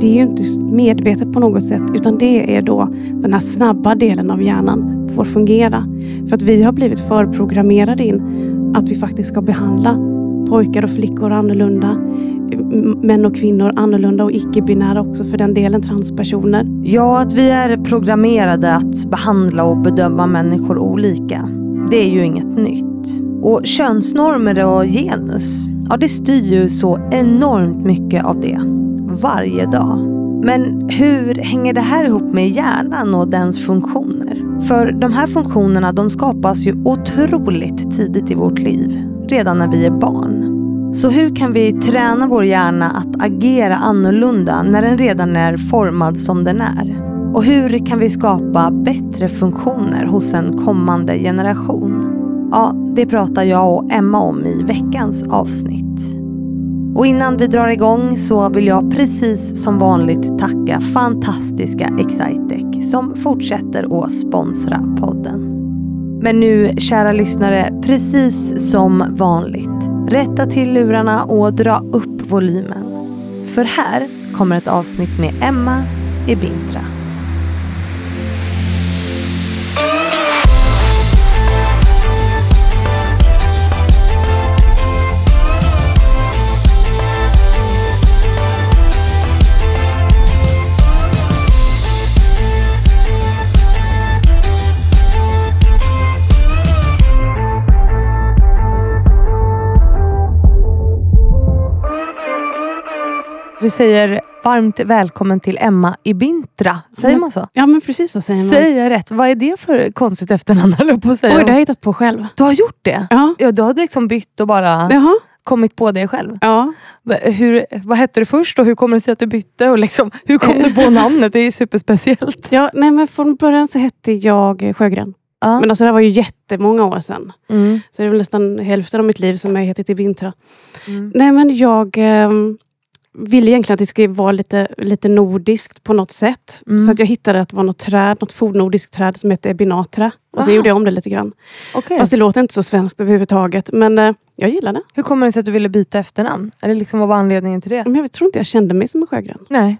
det är ju inte medvetet på något sätt, utan det är då den här snabba delen av hjärnan får fungera. För att vi har blivit förprogrammerade in att vi faktiskt ska behandla pojkar och flickor annorlunda, män och kvinnor annorlunda och icke-binära också för den delen, transpersoner. Ja, att vi är programmerade att behandla och bedöma människor olika. Det är ju inget nytt. Och könsnormer och genus, ja det styr ju så enormt mycket av det. Varje dag. Men hur hänger det här ihop med hjärnan och dens funktioner? För de här funktionerna de skapas ju otroligt tidigt i vårt liv. Redan när vi är barn. Så hur kan vi träna vår hjärna att agera annorlunda när den redan är formad som den är? Och hur kan vi skapa bättre funktioner hos en kommande generation? Ja, det pratar jag och Emma om i veckans avsnitt. Och innan vi drar igång så vill jag precis som vanligt tacka fantastiska Excitec som fortsätter att sponsra podden. Men nu, kära lyssnare, precis som vanligt. Rätta till lurarna och dra upp volymen. För här kommer ett avsnitt med Emma i Vi säger varmt välkommen till Emma i Bintra. Säger man så? Ja, men precis så säger man. Säger jag rätt? Vad är det för konstigt efternamn? Oj, det har jag hittat på själv. Du har gjort det? Ja. Ja, du har liksom bytt och bara Jaha. kommit på det själv. Ja. Hur, vad hette du först och hur kommer det sig att du bytte? Och liksom, hur kom du på namnet? Det är ju superspeciellt. Ja, nej, men från början så hette jag Sjögren. Ja. Men alltså det här var ju jättemånga år sedan. Mm. Så det är väl nästan hälften av mitt liv som jag hetat i Bintra. Mm. Nej, men jag ehm, ville egentligen att det skulle vara lite, lite nordiskt på något sätt. Mm. Så att jag hittade att det var något träd, något fornnordiskt träd som hette ebinatra. Och så gjorde jag om det lite grann. Okej. Fast det låter inte så svenskt överhuvudtaget. Men eh, jag gillar det. Hur kommer det sig att du ville byta efternamn? Eller liksom, vad var anledningen till det? Men jag tror inte jag kände mig som en Sjögren. Nej.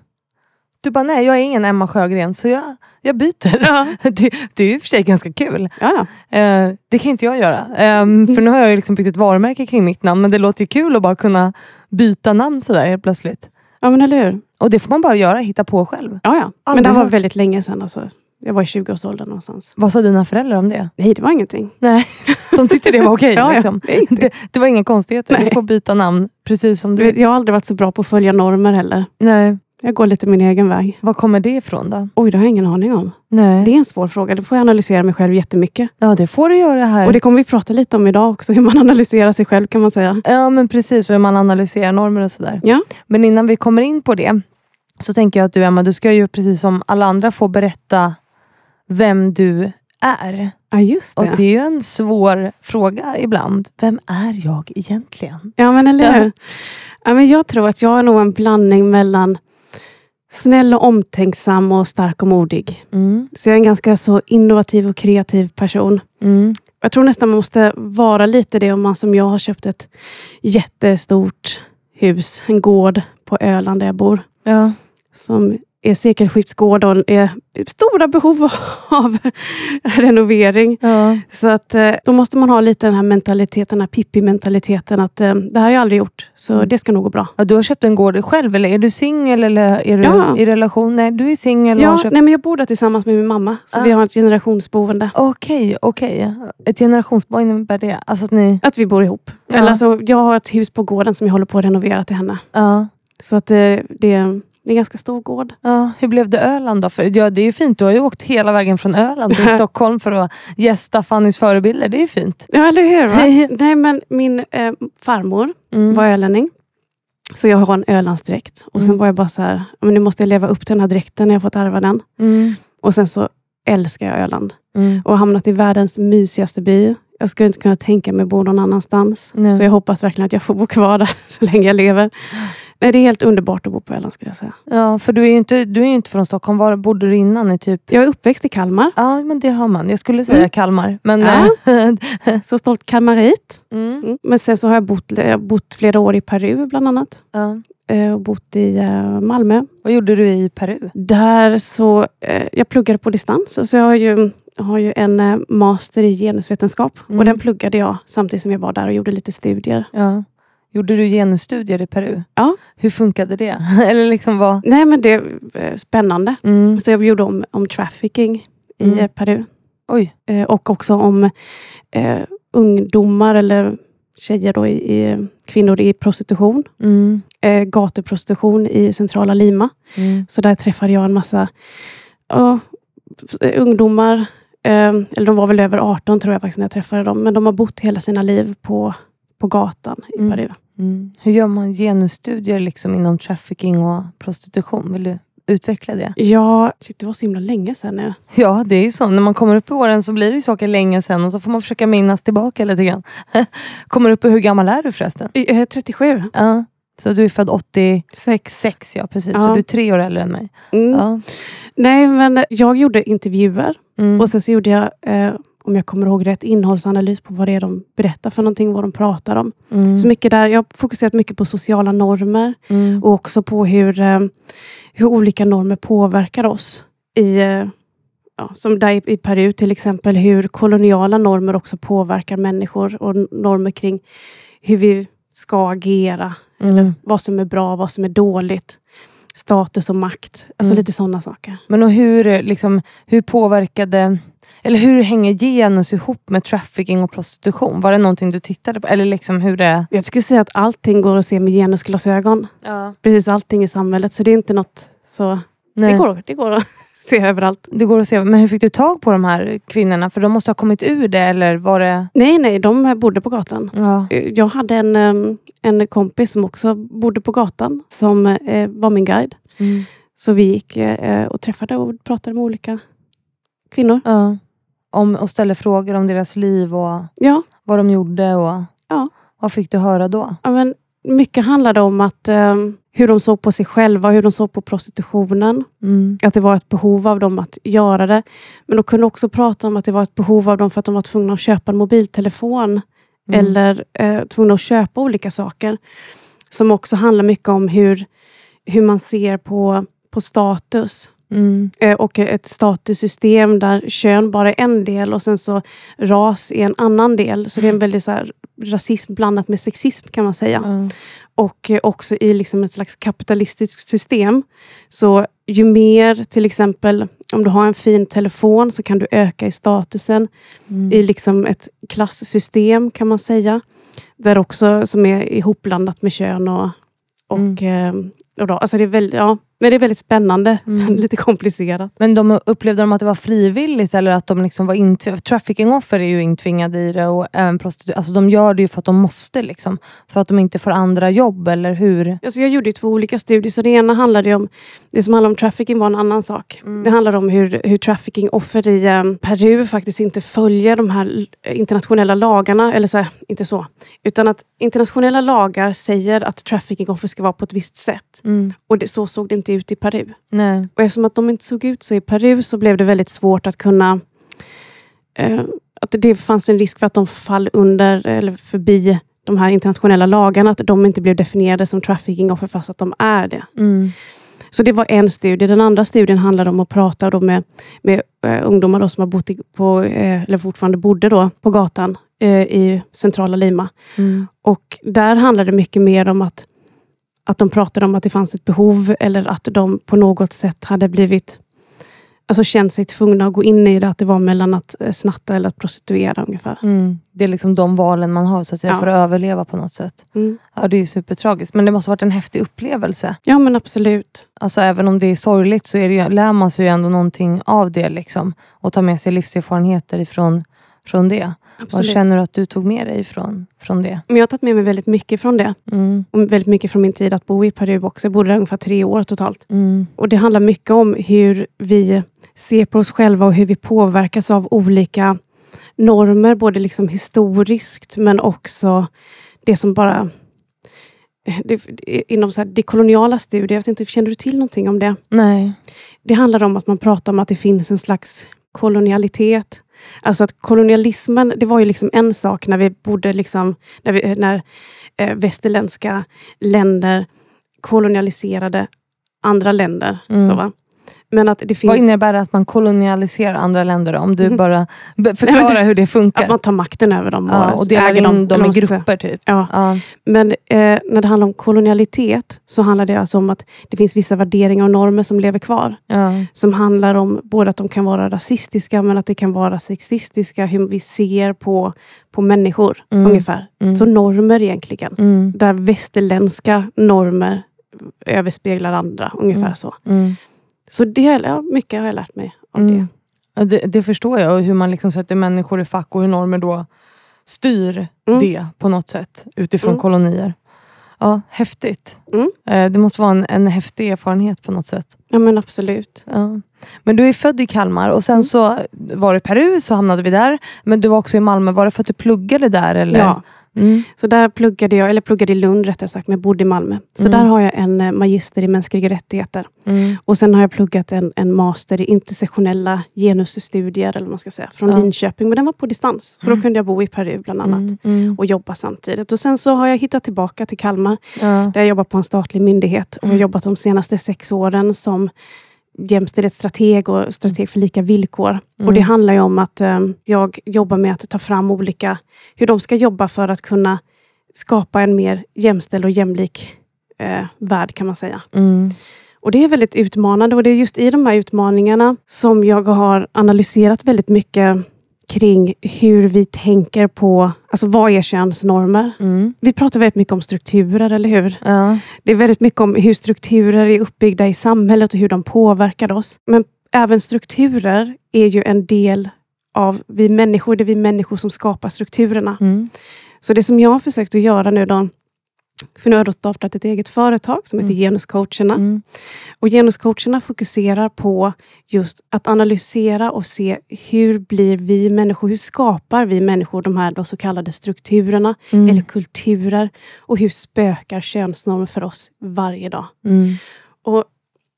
Du bara, nej jag är ingen Emma Sjögren så jag, jag byter. Ja, Det, det är ju för sig ganska kul. ja. ja. Eh, det kan inte jag göra. Ehm, för nu har jag liksom byggt ett varumärke kring mitt namn. Men det låter ju kul att bara kunna byta namn sådär helt plötsligt. ja men eller hur? Och det får man bara göra, hitta på själv. Ja, ja. Aldrig Men det var väldigt länge sedan. Alltså. Jag var i 20-årsåldern någonstans. Vad sa dina föräldrar om det? Nej, det var ingenting. Nej, de tyckte det var okej. Ja, ja. liksom. Det ingenting. det, det var inga konstigheter. Nej. Du får byta namn precis som Du du vet, jag har aldrig varit så bra på att följa normer heller. Nej. Jag går lite min egen väg. Var kommer det ifrån då? Oj, det har jag ingen aning om. Nej. Det är en svår fråga. Det får jag analysera mig själv jättemycket. Ja, det får du göra här. Och det kommer vi prata lite om idag också. Hur man analyserar sig själv kan man säga. Ja, men precis. Och hur man analyserar normer och sådär. Ja, Men innan vi kommer in på det så tänker jag att du Emma, du ska ju precis som alla andra få berätta vem du är. ja just Och det. det är ju en svår fråga ibland. Vem är jag egentligen? Ja, men eller Ja. hur? Ja, men jag tror att jag är nog en blandning mellan snäll och omtänksam och stark och modig. Mm. Så jag är en ganska så innovativ och kreativ person. Mm. Jag tror nästan man måste vara lite det om man som jag har köpt ett jättestort hus, en gård på Öland där jag bor. Ja. Som är sekelskiftsgård och är stora behov av renovering. Ja. Så att eh, då måste man ha lite den här mentaliteten, den här Pippi-mentaliteten att eh, det här har jag aldrig gjort, så Mm. det ska nog gå bra. Ja, du har köpt en gård själv eller är du singel eller är du Ja. i relation? Nej, du är singel Ja, köpt... nej, men jag bor där tillsammans med min mamma, så Ah. vi har ett generationsboende. Okej, okej. Ett generationsbarn innebär det? Alltså att ni... Att vi bor ihop. Eller alltså, jag har ett hus på gården som jag håller på att renovera till henne. Ja. Så att eh, det, det är en ganska stor gård. Ja, hur blev det Öland då? För, ja, det är ju fint, du har ju åkt hela vägen från Öland till Stockholm för att gästa Fannys förebilder. Det är ju fint. Ja, eller hur? Nej, men min eh, farmor Mm. var ölänning. Så jag har en Ölandsdräkt. Och sen Mm. var jag bara så här, "Ja, men nu måste jag leva upp till den här dräkten när jag fått ärva den. Mm. Och sen så älskar jag Öland. Mm. Och hamnat i världens mysigaste by. Jag skulle inte kunna tänka mig att bo någon annanstans. Nej. Så jag hoppas verkligen att jag får bo kvar där så länge jag lever. Nej, det är helt underbart att bo på Öland skulle jag säga. Ja, för du är ju inte, du är inte från Stockholm. Var bodde du innan? I typ... Jag är uppväxt i Kalmar. Ja, men det har man. Jag skulle säga Mm. Kalmar. Men, Ja. eh, Så stolt kalmarit. mm. Mm. Men sen så har jag bott, jag bott flera år i Peru bland annat. ja. eh, och bott i eh, Malmö. Vad gjorde du i Peru? Där så, jag pluggade på distans. Så jag har ju, har ju en master i genusvetenskap. Mm. Och den pluggade jag samtidigt som jag var där och gjorde lite studier. Ja. Gjorde du genusstudier i Peru? Ja. Hur funkade det? Eller liksom vad? Nej men det är eh, spännande. Mm. Så jag gjorde om, om trafficking i Mm. eh, Peru. Oj. Eh, och också om eh, ungdomar eller tjejer, då, i, i, kvinnor i prostitution. Mm. Eh, gatuprostitution i centrala Lima. Mm. Så där träffade jag en massa f- ungdomar. Eh, eller de var väl över 18 tror jag faktiskt när jag träffade dem. Men de har bott hela sina liv på, på gatan i Mm. Peru. Mm. Hur gör man genusstudier liksom inom trafficking och prostitution? Vill du utveckla det? Ja, det var så himla länge sedan. nu. Ja, det är ju så. När man kommer upp i åren så blir det ju saker länge sedan och så får man försöka minnas tillbaka lite grann. kommer upp i hur gammal är du förresten? I, eh, 37. Ja. Så du är född 86, Sex. ja precis. Ja. Så du är tre år äldre än mig. Mm. Ja. Nej, men jag gjorde intervjuer. Mm. Och sen så gjorde jag, eh, om jag kommer ihåg rätt, innehållsanalys på vad det är de berättar för någonting, vad de pratar om. Mm. Så mycket där, jag har fokuserat mycket på sociala normer Mm. och också på hur, eh, hur olika normer påverkar oss. I, eh, ja, som där i, Peru till exempel, hur koloniala normer också påverkar människor och normer kring hur vi ska agera, Mm. vad som är bra, vad som är dåligt. Status och makt, alltså Mm. lite sådana saker. Men och hur, eh, liksom, hur påverkade, eller hur hänger genus ihop med trafficking och prostitution? Var det någonting du tittade på? Eller liksom hur det... Jag skulle säga att allting går att se med genusglasögon. Ja. Precis allting i samhället. Så det är inte något så... Nej. Det, går, det går att se överallt. Det går att se. Men hur fick du tag på de här kvinnorna? För de måste ha kommit ur det eller var det... Nej, nej, de bodde på gatan. Ja. Jag hade en, en kompis som också bodde på gatan, som eh, var min guide. Mm. Så vi gick eh, och träffade och pratade med olika kvinnor. ja. Om, och ställde frågor om deras liv och Ja, vad de gjorde. Och, Ja. Vad fick du höra då? ja men mycket handlade om att em, hur de såg på sig själva, hur de såg på prostitutionen. Mm. Att det var ett behov av dem att göra det. Men de kunde också prata om att det var ett behov av dem för att de var tvungna att köpa en mobiltelefon. Mm. Eller eh, tvungna att köpa olika saker. Som också handlar mycket om hur, hur man ser på, på status. Mm. Eh, och ett statussystem där kön bara är en del och sen så ras är en annan del. Så det är en väldigt så här, rasism blandat med sexism kan man säga. Ja. Och eh, också i liksom ett slags kapitalistiskt system. Så ju mer, till exempel, om du har en fin telefon så kan du öka i statusen Mm. i liksom ett klasssystem kan man säga. Där också som är ihopblandat med kön och, och, eh, och då, alltså det är väldigt, ja, men det är väldigt spännande. Mm. Lite komplicerat. Men de upplevde de att det var frivilligt eller att de liksom var intvingade? Trafficking-offer är ju intvingade i det och även prostitu- alltså de gör det ju för att de måste. Liksom. För att de inte får andra jobb eller hur? Alltså jag gjorde två olika studier. Så det ena handlade om, det som handlade om trafficking var en annan sak. Mm. Det handlade om hur, hur trafficking-offer i eh, Peru faktiskt inte följer de här internationella lagarna. Eller så här, inte så. Utan att internationella lagar säger att trafficking-offer ska vara på ett visst sätt. Mm. Och det, så såg det inte ut i Peru. Nej. Och eftersom att de inte såg ut så i Peru så blev det väldigt svårt att kunna... Eh, att det fanns en risk för att de fall under eller förbi de här internationella lagarna. Att de inte blev definierade som trafficking-offer fast att de är det. Mm. Så det var en studie. Den andra studien handlade om att prata då med, med eh, ungdomar då som har bott i, på, eh, eller fortfarande bodde då på gatan eh, i centrala Lima. Mm. Och där handlade det mycket mer om att, att de pratade om att det fanns ett behov eller att de på något sätt hade blivit Alltså känt sig tvungna att gå in i det, att det var mellan att eh, snatta eller att prostituera ungefär. Mm. Det är liksom de valen man har så att säga, Ja. för att överleva på något sätt. Mm. Ja, det är ju supertragiskt. Men det måste ha varit en häftig upplevelse. Ja men absolut. Alltså även om det är sorgligt så är det lär man sig ju ändå någonting av det. Liksom, och tar med sig livserfarenheter ifrån från det. Vad absolut. känner du att du tog med dig från, från det? Men jag har tagit med mig väldigt mycket från det. Mm. Och väldigt mycket från min tid att bo i Peru också. Jag bodde där ungefär tre år totalt. Mm. Och Det handlar mycket om hur vi ser på oss själva och hur vi påverkas av olika normer. Både liksom historiskt men också det som bara... Det, inom så här, det koloniala studier, jag vet inte, känner du till någonting om det? Nej. Det handlar om att man pratar om att det finns en slags kolonialitet. Alltså att kolonialismen, det var ju liksom en sak när vi bodde liksom, när, vi, när eh, västerländska länder kolonialiserade andra länder. Mm. Så, va? Men att det finns... Vad innebär det att man kolonialiserar andra länder? Om du Mm. bara förklarar hur det funkar. Att man tar makten över dem och, ja, och delar in dem. dem i grupper. Typ. Ja. Ja. Men eh, när det handlar om kolonialitet så handlar det alltså om att det finns vissa värderingar och normer som lever kvar. Ja. Som handlar om både att de kan vara rasistiska men att det kan vara sexistiska. Hur vi ser på, på människor Mm. ungefär. Mm. Så normer egentligen. Mm. Där västerländska normer överspeglar andra. Ungefär Mm. så. Så det, ja, mycket har jag lärt mig av Mm. det. Ja, det. Det förstår jag. Och hur man liksom sätter människor i fack och hur normer då styr Mm. det på något sätt utifrån Mm. kolonier. Ja, häftigt. Mm. Eh, Det måste vara en, en häftig erfarenhet på något sätt. Ja men absolut. Ja. Men du är född i Kalmar och sen Mm. så var i Peru, så hamnade vi där. Men du var också i Malmö. Var det för att du pluggade där? Eller? Ja, Mm. så där pluggade jag, eller pluggade i Lund rättare sagt, men bodde i Malmö. Så Mm. där har jag en eh, magister i mänskliga rättigheter. Mm. Och sen har jag pluggat en, en master i intersektionella genusstudier, eller vad man ska säga, från Ja. Linköping. Men den var på distans, så Mm. då kunde jag bo i Peru bland annat. Mm. Mm. Och jobba samtidigt. Och sen så har jag hittat tillbaka till Kalmar, Ja. där jag jobbar på en statlig myndighet. Och Mm. har jobbat de senaste sex åren som jämställdhetsstrateg och strateg för lika villkor. Mm. Och Det handlar ju om att eh, jag jobbar med att ta fram olika, hur de ska jobba för att kunna skapa en mer jämställd och jämlik eh, värld kan man säga. Mm. Och Det är väldigt utmanande och det är just i de här utmaningarna som jag har analyserat väldigt mycket kring hur vi tänker på, alltså vad är könsnormer? Mm. Vi pratar väldigt mycket om strukturer, eller hur? Ja. Det är väldigt mycket om hur strukturer är uppbyggda i samhället och hur de påverkar oss. Men även strukturer är ju en del av vi människor. Det är vi människor som skapar strukturerna. Mm. Så det som jag har försökt att göra nu då, för nu har jag då startat ett eget företag som heter Mm. Genuscoacherna. Mm. Och genuscoacherna fokuserar på just att analysera och se hur blir vi människor, hur skapar vi människor de här då så kallade strukturerna Mm. eller kulturer och hur spökar könsnormer för oss varje dag. Mm. Och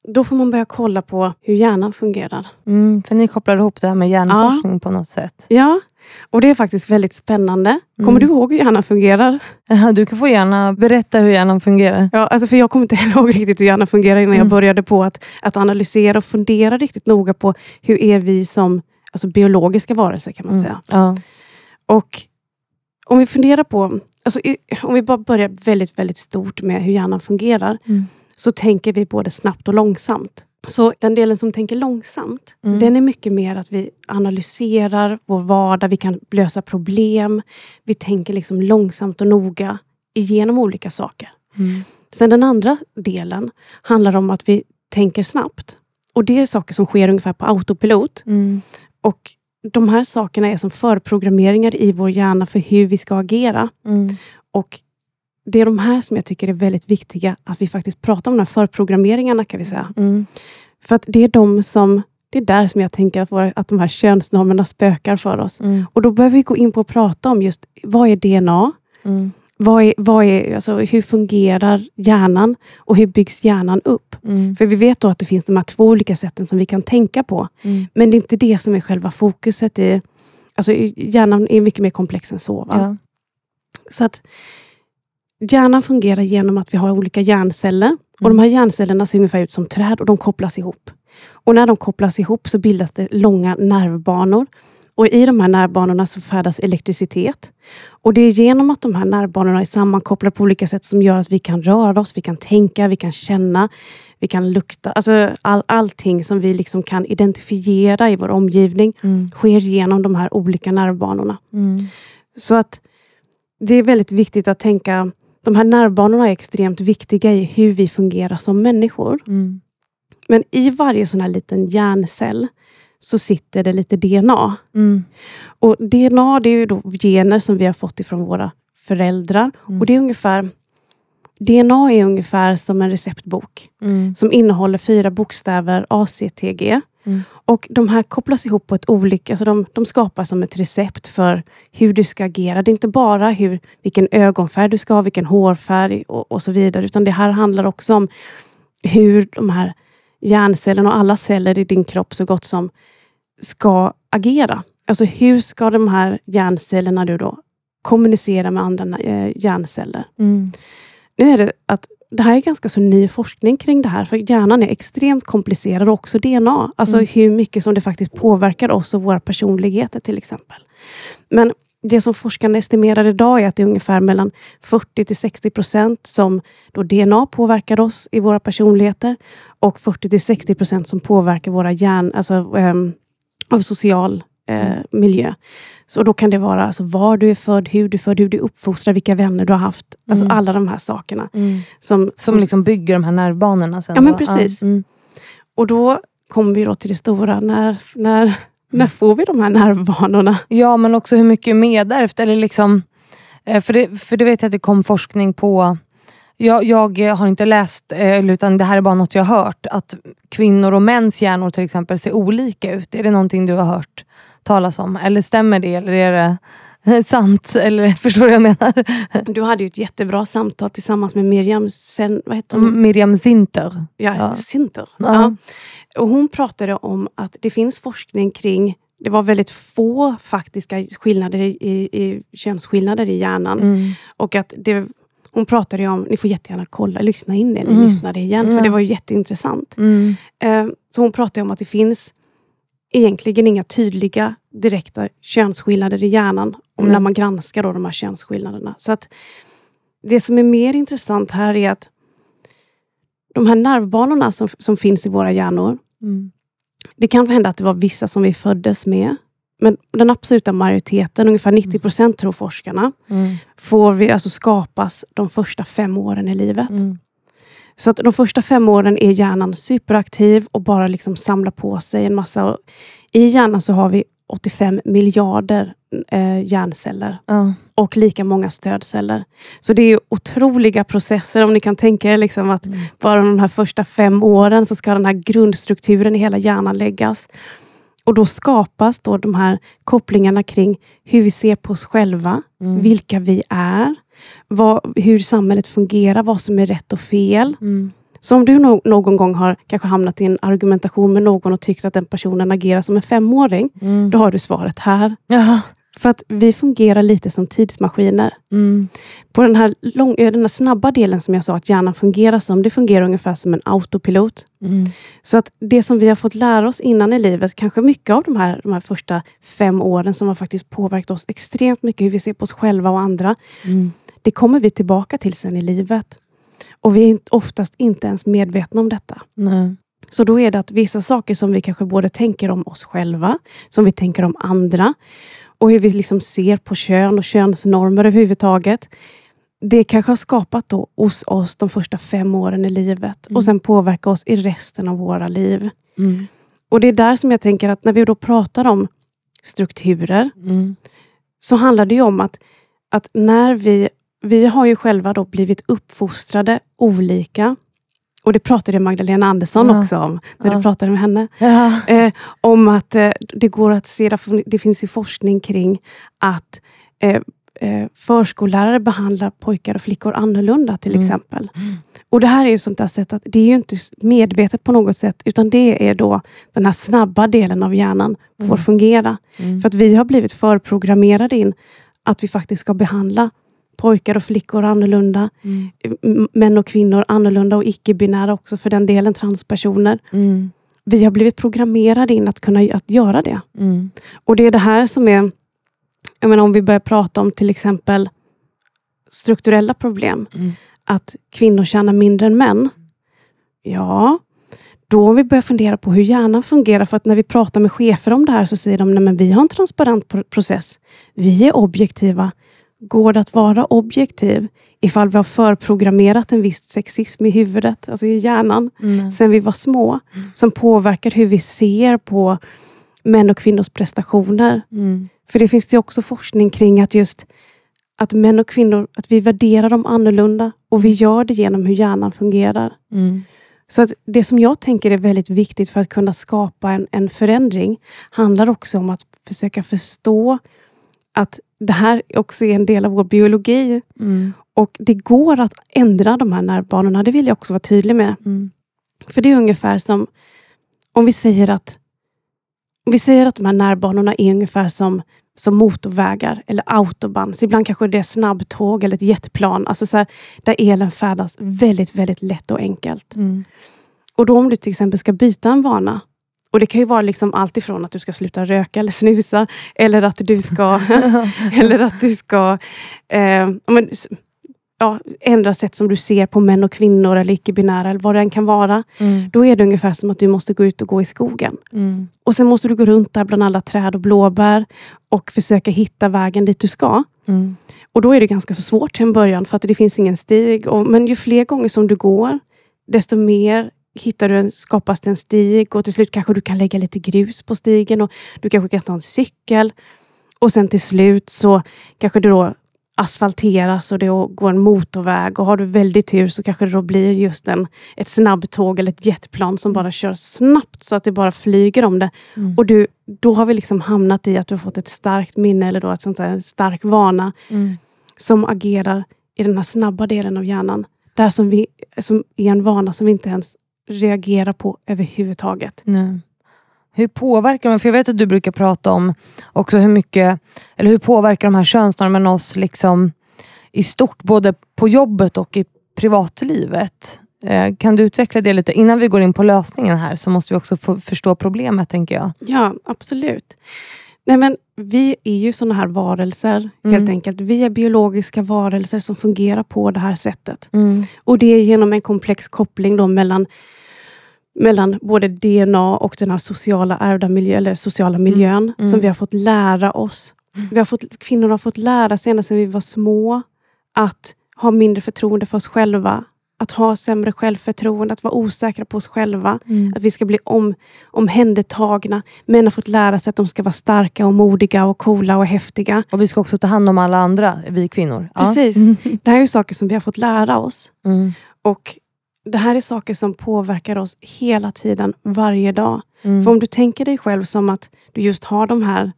då får man börja kolla på hur hjärnan fungerar. Mm. För ni kopplar ihop det här med hjärnforskning på något sätt. Ja, och det är faktiskt väldigt spännande. Kommer Mm. du ihåg hur hjärnan fungerar? Jaha, Du kan få gärna berätta hur hjärnan fungerar. Ja, alltså för jag kommer inte ihåg riktigt hur hjärnan fungerar innan Mm. jag började på att, att analysera och fundera riktigt noga på hur är vi som alltså biologiska varelser kan man Mm. säga. Ja. Och om vi funderar på, alltså, om vi bara börjar väldigt, väldigt stort med hur hjärnan fungerar, Mm. så tänker vi både snabbt och långsamt. Så den delen som tänker långsamt, Mm. den är mycket mer att vi analyserar vår vardag, vi kan lösa problem. Vi tänker liksom långsamt och noga igenom olika saker. Mm. Sen den andra delen handlar om att vi tänker snabbt. Och det är saker som sker ungefär på autopilot. Mm. Och de här sakerna är som förprogrammeringar i vår hjärna för hur vi ska agera. Mm. Och det är de här som jag tycker är väldigt viktiga, att vi faktiskt pratar om de här förprogrammeringarna kan vi säga. Mm. För att det är de som det är där som jag tänker att, våra, att de här könsnormerna spökar för oss. Mm. Och då behöver vi gå in på att prata om just vad är DNA? Mm. Vad är, vad är, alltså, hur fungerar hjärnan? Och hur byggs hjärnan upp? Mm. För vi vet då att det finns de här två olika sätten som vi kan tänka på. Mm. Men det är inte det som är själva fokuset. I, alltså, hjärnan är mycket mer komplex än så. Ja. Så att hjärnan fungerar genom att vi har olika hjärnceller. Och. De här hjärncellerna ser ungefär ut som träd och de kopplas ihop. Och när de kopplas ihop så bildas det långa nervbanor. Och I de här nervbanorna så färdas elektricitet. Och Det är genom att de här nervbanorna är sammankopplade på olika sätt som gör att vi kan röra oss, vi kan tänka, vi kan känna, vi kan lukta. Alltså all, allting som vi liksom kan identifiera i vår omgivning Mm. sker genom de här olika nervbanorna. Mm. Så att det är väldigt viktigt att tänka, de här nervbanorna är extremt viktiga i hur vi fungerar som människor. Mm. Men i varje sån här liten hjärncell så sitter det lite DNA. Mm. Och DNA det är ju då gener som vi har fått ifrån våra föräldrar. Mm. Och det är ungefär DNA är ungefär som en receptbok Mm. som innehåller fyra bokstäver ACTG. Mm. Och de här kopplas ihop på ett olika, alltså de, de skapar som ett recept för hur du ska agera. Det är inte bara hur, vilken ögonfärg du ska ha, vilken hårfärg och, och så vidare, utan det här handlar också om hur de här hjärncellerna och alla celler i din kropp så gott som ska agera. Alltså hur ska de här hjärncellerna du då kommunicera med andra eh, hjärnceller? Mm. Nu är det att det här är ganska så ny forskning kring det här, för hjärnan är extremt komplicerad och också DNA. Alltså Mm. hur mycket som det faktiskt påverkar oss och våra personligheter till exempel. Men det som forskarna estimerar idag är att det är ungefär mellan 40 till 60 procent som då DNA påverkar oss i våra personligheter och 40 till 60 procent som påverkar våra hjärn, alltså ehm, av social eh, miljö. Så då kan det vara alltså, var du är född, hur du är född, hur du är uppfostrad, vilka vänner du har haft. Alltså Mm. alla de här sakerna. Mm. Som, Som liksom bygger de här nervbanorna sen. Ja, men då. precis. Mm. Och då kommer vi då till det stora, när, när, när får vi de här nervbanorna? Ja, men också hur mycket medärvt. Eller liksom, eh, för, det, för det vet jag att det kom forskning på. Jag, jag eh, har inte läst, eh, utan det här är bara något jag har hört. Att kvinnor och mäns hjärnor till exempel ser olika ut. Är det någonting du har hört talas om? Eller stämmer det? Eller är det sant? Eller förstår du vad jag menar? Du hade ju ett jättebra samtal tillsammans med Miriam Sen, vad heter hon? Miriam Zinter. Ja, Ja. Sinter. Ja. Ja. Och hon pratade om att det finns forskning kring det var väldigt få faktiska skillnader i, i, i könsskillnader i hjärnan. Mm. Och att det, hon pratade om, ni får jättegärna kolla, lyssna in det, ni Mm. lyssnade igen, Ja. för det var ju jätteintressant. Mm. Eh, så hon pratade om att det finns egentligen inga tydliga direkta könsskillnader i hjärnan, om Nej. när man granskar då de här könsskillnaderna. Så att det som är mer intressant här är att de här nervbanorna som, som finns i våra hjärnor, Mm. det kan hända att det var vissa som vi föddes med, men den absoluta majoriteten, ungefär 90 procent tror forskarna, Mm. får vi alltså skapas de första fem åren i livet. Mm. Så att de första fem åren är hjärnan superaktiv och bara liksom samlar på sig en massa. Och I hjärnan så har vi 85 miljarder eh, hjärnceller Ja. och lika många stödceller. Så det är otroliga processer. Om ni kan tänka er liksom att Mm. bara de här första fem åren så ska den här grundstrukturen i hela hjärnan läggas. Och då skapas då de här kopplingarna kring hur vi ser på oss själva, Mm. vilka vi är, vad, hur samhället fungerar, vad som är rätt och fel. Mm. Så om du no någon gång har kanske hamnat i en argumentation med någon och tyckt att den personen agerar som en femåring, Mm. då har du svaret här. Jaha. För att vi fungerar lite som tidsmaskiner. Mm. På den här, lång, eh, den här snabba delen som jag sa att hjärnan fungerar som, det fungerar ungefär som en autopilot. Mm. Så att det som vi har fått lära oss innan i livet, kanske mycket av de här, de här första fem åren som har faktiskt påverkat oss extremt mycket, hur vi ser på oss själva och andra, Mm. Det kommer vi tillbaka till sen i livet. Och vi är oftast inte ens medvetna om detta. Nej. Så då är det att vissa saker som vi kanske både tänker om oss själva, som vi tänker om andra, och hur vi liksom ser på kön och könsnormer överhuvudtaget. Det kanske har skapat då hos oss de första fem åren i livet Mm. och sen påverkar oss i resten av våra liv. Mm. Och det är där som jag tänker att när vi då pratar om strukturer, Mm. så handlar det ju om att, att när vi, vi har ju själva då blivit uppfostrade olika. Och det pratade Magdalena Andersson Ja. också om, när Ja. du pratade med henne. Ja. Eh, om att eh, det går att se, det finns ju forskning kring att eh, eh, förskollärare behandlar pojkar och flickor annorlunda till Mm. exempel. Och Det här är ju sånt där sätt att det är ju inte medvetet på något sätt, utan det är då den här snabba delen av hjärnan får Mm. fungera. Mm. För att vi har blivit förprogrammerade in att vi faktiskt ska behandla pojkar och flickor annorlunda, Mm. män och kvinnor annorlunda och icke-binära också för den delen, transpersoner. Mm. Vi har blivit programmerade in att kunna att göra det. Mm. Och det är det här som är, jag menar om vi börjar prata om till exempel strukturella problem, Mm. att kvinnor tjänar mindre än män. Ja, då om vi börjar fundera på hur hjärnan fungerar, för att när vi pratar med chefer om det här så säger de, nej men vi har en transparent pro- process. Vi är objektiva. Går det att vara objektiv ifall vi har förprogrammerat en viss sexism i huvudet, alltså i hjärnan, Mm. sen vi var små, som påverkar hur vi ser på män och kvinnors prestationer. Mm. För det finns det också forskning kring att just att män och kvinnor, att vi värderar dem annorlunda och vi gör det genom hur hjärnan fungerar. Mm. Så att det som jag tänker är väldigt viktigt för att kunna skapa en, en förändring, handlar också om att försöka förstå att det här också är en del av vår biologi. Mm. Och det går att ändra de här nervbanorna, det vill jag också vara tydlig med. Mm. För det är ungefär som om vi säger att om vi säger att de här nervbanorna är ungefär som som motorvägar eller autobahns. Ibland kanske det är snabbtåg eller ett jetplan. Alltså så här, där elen färdas väldigt, väldigt lätt och enkelt. Mm. Och då om du till exempel ska byta en vana. Och Det kan ju vara liksom allt ifrån att du ska sluta röka eller snusa. Eller att du ska, eller att du ska eh, men, ja, ändra sätt som du ser på män och kvinnor eller icke-binära eller vad det än kan vara. Mm. Då är det ungefär som att du måste gå ut och gå i skogen. Mm. Och sen måste du gå runt där bland alla träd och blåbär och försöka hitta vägen dit du ska. Mm. Och då är det ganska så svårt till en början för att det finns ingen stig. Och, men ju fler gånger som du går, desto mer hittar du en, skapas det en stig och till slut kanske du kan lägga lite grus på stigen och du kanske kan ta en cykel. Och sen till slut så kanske det då asfalteras och det går en motorväg och har du väldigt tur så kanske det då blir just en, ett snabbtåg eller ett jetplan som bara kör snabbt så att det bara flyger om det. Mm. Och du, då har vi liksom hamnat i att du har fått ett starkt minne eller då ett sånt där, en stark vana Mm. som agerar i den här snabba delen av hjärnan. Där som, vi, som är en vana som vi inte ens reagerar på överhuvudtaget. Nej. Hur påverkar man, för jag vet att du brukar prata om också hur mycket, eller hur påverkar de här könsnormerna oss liksom i stort, både på jobbet och i privatlivet? Eh, kan du utveckla det lite? Innan vi går in på lösningen här så måste vi också få förstå problemet tänker jag. Ja, absolut. Nej, men vi är ju såna här varelser, Mm. helt enkelt. Vi är biologiska varelser som fungerar på det här sättet. Och det är genom en komplex koppling då mellan, mellan både DNA och den här sociala ärvda miljö, eller sociala miljön, Mm. som vi har fått lära oss. Vi har fått, kvinnor har fått lära sig ända sedan vi var små, att ha mindre förtroende för oss själva, att ha sämre självförtroende, att vara osäkra på oss själva, Mm. att vi ska bli om, omhändertagna. Män har fått lära sig att de ska vara starka och modiga och coola och häftiga. Och vi ska också ta hand om alla andra, vi kvinnor. Precis. Mm. Det här är saker som vi har fått lära oss. Mm. Och Det här är saker som påverkar oss hela tiden, varje dag. Mm. För om du tänker dig själv som att du just har de här,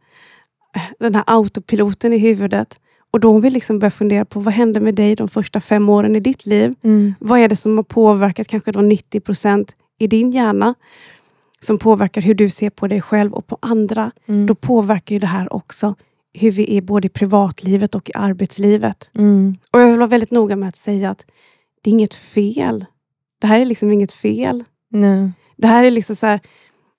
den här autopiloten i huvudet. Och då om vi liksom börjar fundera på vad hände med dig de första fem åren i ditt liv? Mm. Vad är det som har påverkat kanske då 90 procent i din hjärna? Som påverkar hur du ser på dig själv och på andra. Mm. Då påverkar ju det här också hur vi är både i privatlivet och i arbetslivet. Mm. Och jag vill vara väldigt noga med att säga att det är inget fel. Det här är liksom inget fel. Nej. Det här är liksom så här,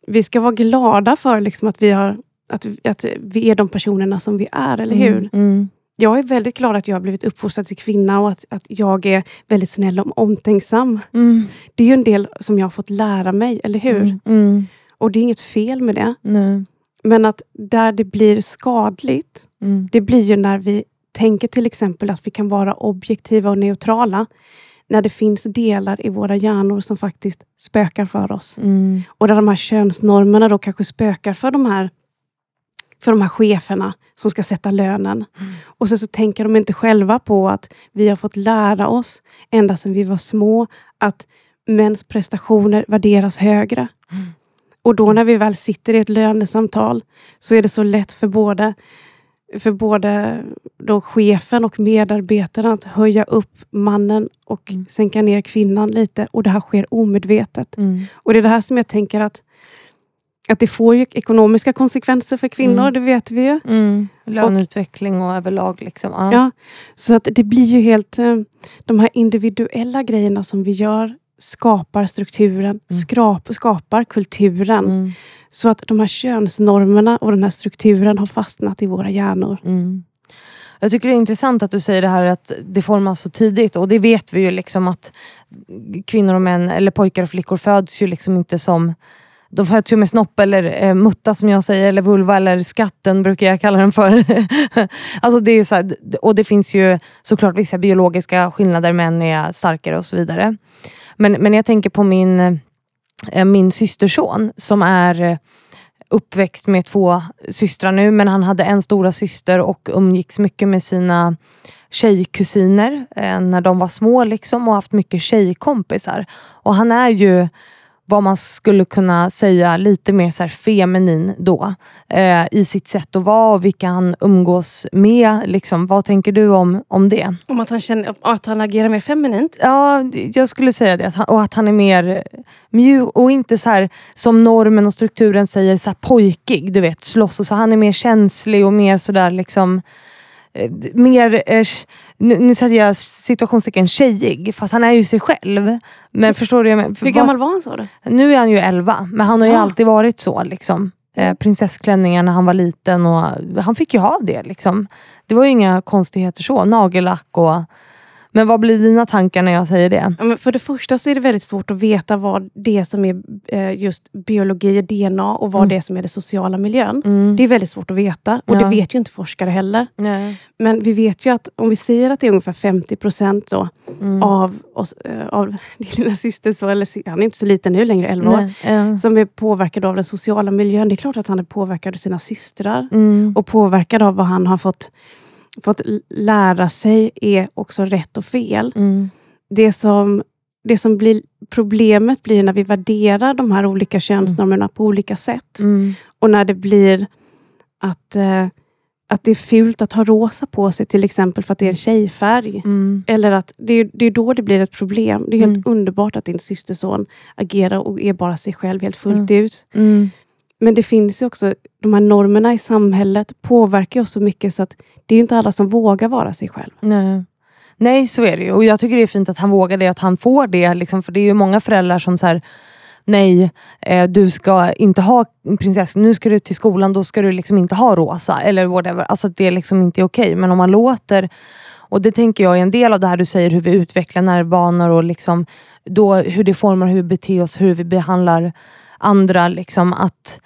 vi ska vara glada för liksom att, vi har, att, att vi är de personerna som vi är, eller hur? Mm. Jag är väldigt glad att jag har blivit uppfostrad till kvinna och att, att jag är väldigt snäll och omtänksam. Mm. Det är ju en del som jag har fått lära mig, eller hur? Mm. Mm. Och det är inget fel med det. Nej. Men att där det blir skadligt, Mm. det blir ju när vi tänker till exempel att vi kan vara objektiva och neutrala. När det finns delar i våra hjärnor som faktiskt spökar för oss. Mm. Och där de här könsnormerna då kanske spökar för de här, för de här cheferna som ska sätta lönen. Och sen så tänker de inte själva på att vi har fått lära oss, ända sedan vi var små, att mäns prestationer värderas högre. Mm. Och då när vi väl sitter i ett lönesamtal så är det så lätt för både, för både då chefen och medarbetaren att höja upp mannen och Mm. sänka ner kvinnan lite. Och det här sker omedvetet. Mm. Och det är det här som jag tänker att, att det får ju ekonomiska konsekvenser för kvinnor, Mm. det vet vi ju. Mm. Löneutveckling och överlag. Liksom. Ja. Ja, så att det blir ju helt... eh, De här individuella grejerna som vi gör skapar strukturen, skrap, skapar kulturen. Mm. Så att de här könsnormerna och den här strukturen har fastnat i våra hjärnor. Mm. Jag tycker det är intressant att du säger det här att det formas så tidigt och det vet vi ju liksom att kvinnor och män, eller pojkar och flickor föds ju liksom inte som de föds ju med snopp eller eh, mutta som jag säger, eller vulva eller skatten brukar jag kalla den för. alltså det är så här, och det finns ju såklart vissa biologiska skillnader, män är starkare och så vidare. Men, men jag tänker på min, eh, min systerson som är eh, uppväxt med två systrar nu, men han hade en stora syster och umgicks mycket med sina tjejkusiner eh, när de var små liksom och haft mycket tjejkompisar. Och han är ju vad man skulle kunna säga lite mer så feminin då. Eh, I sitt sätt att vara och vilka han umgås med. Liksom. Vad tänker du om, om det? Om att han, känner, att han agerar mer feminint? Ja, jag skulle säga det. Att han, och att han är mer mjuk och inte så här som normen och strukturen säger, så här pojkig. Du vet, slåss och så. Han är mer känslig och mer sådär liksom mer, eh, nu, nu sätter jag situationstecken tjejig, fast han är ju sig själv. Men förstår du? Hur gammal var han sa du? Nu är han ju 11, men han har ju Ja. alltid varit så. Liksom. Eh, prinsessklänningar när han var liten och han fick ju ha det. Liksom. Det var ju inga konstigheter så. Nagellack och... Men vad blir dina tankar när jag säger det? Ja, för det första så är det väldigt svårt att veta vad det som är eh, just biologi och DNA och vad Mm. det som är den sociala miljön. Mm. Det är väldigt svårt att veta och Ja. det vet ju inte forskare heller. Nej. Men vi vet ju att om vi säger att det är ungefär 50 procent Mm. av, oss, eh, av din lilla syster, så, eller han är inte så liten nu längre, 11 år. Ja. som är påverkad av den sociala miljön. Det är klart att han är påverkad av sina systrar Mm. och påverkad av vad han har fått, fått lära sig är också rätt och fel. Mm. Det som, det som blir problemet blir när vi värderar de här olika könsnormerna på olika sätt. Mm. Och när det blir att, eh, att det är fult att ha rosa på sig till exempel för att det är en tjejfärg. Mm. Eller att det är, det är då det blir ett problem. Det är helt Mm. underbart att din systerson agerar och är bara sig själv helt fullt Mm. ut. Men det finns ju också, de här normerna i samhället påverkar oss så mycket så att det är inte alla som vågar vara sig själv. Nej. Nej, så är det ju. Och jag tycker det är fint att han vågar det, att han får det. Liksom, för det är ju många föräldrar som säger Nej, eh, du ska inte ha prinsessa. Nu ska du till skolan, då ska du liksom inte ha rosa. Eller whatever. Alltså att det liksom inte är okej. Men om man låter, och det tänker jag är en del av det här du säger, hur vi utvecklar nervbanor och liksom, då, hur det formar hur vi beter oss, hur vi behandlar andra. Liksom, att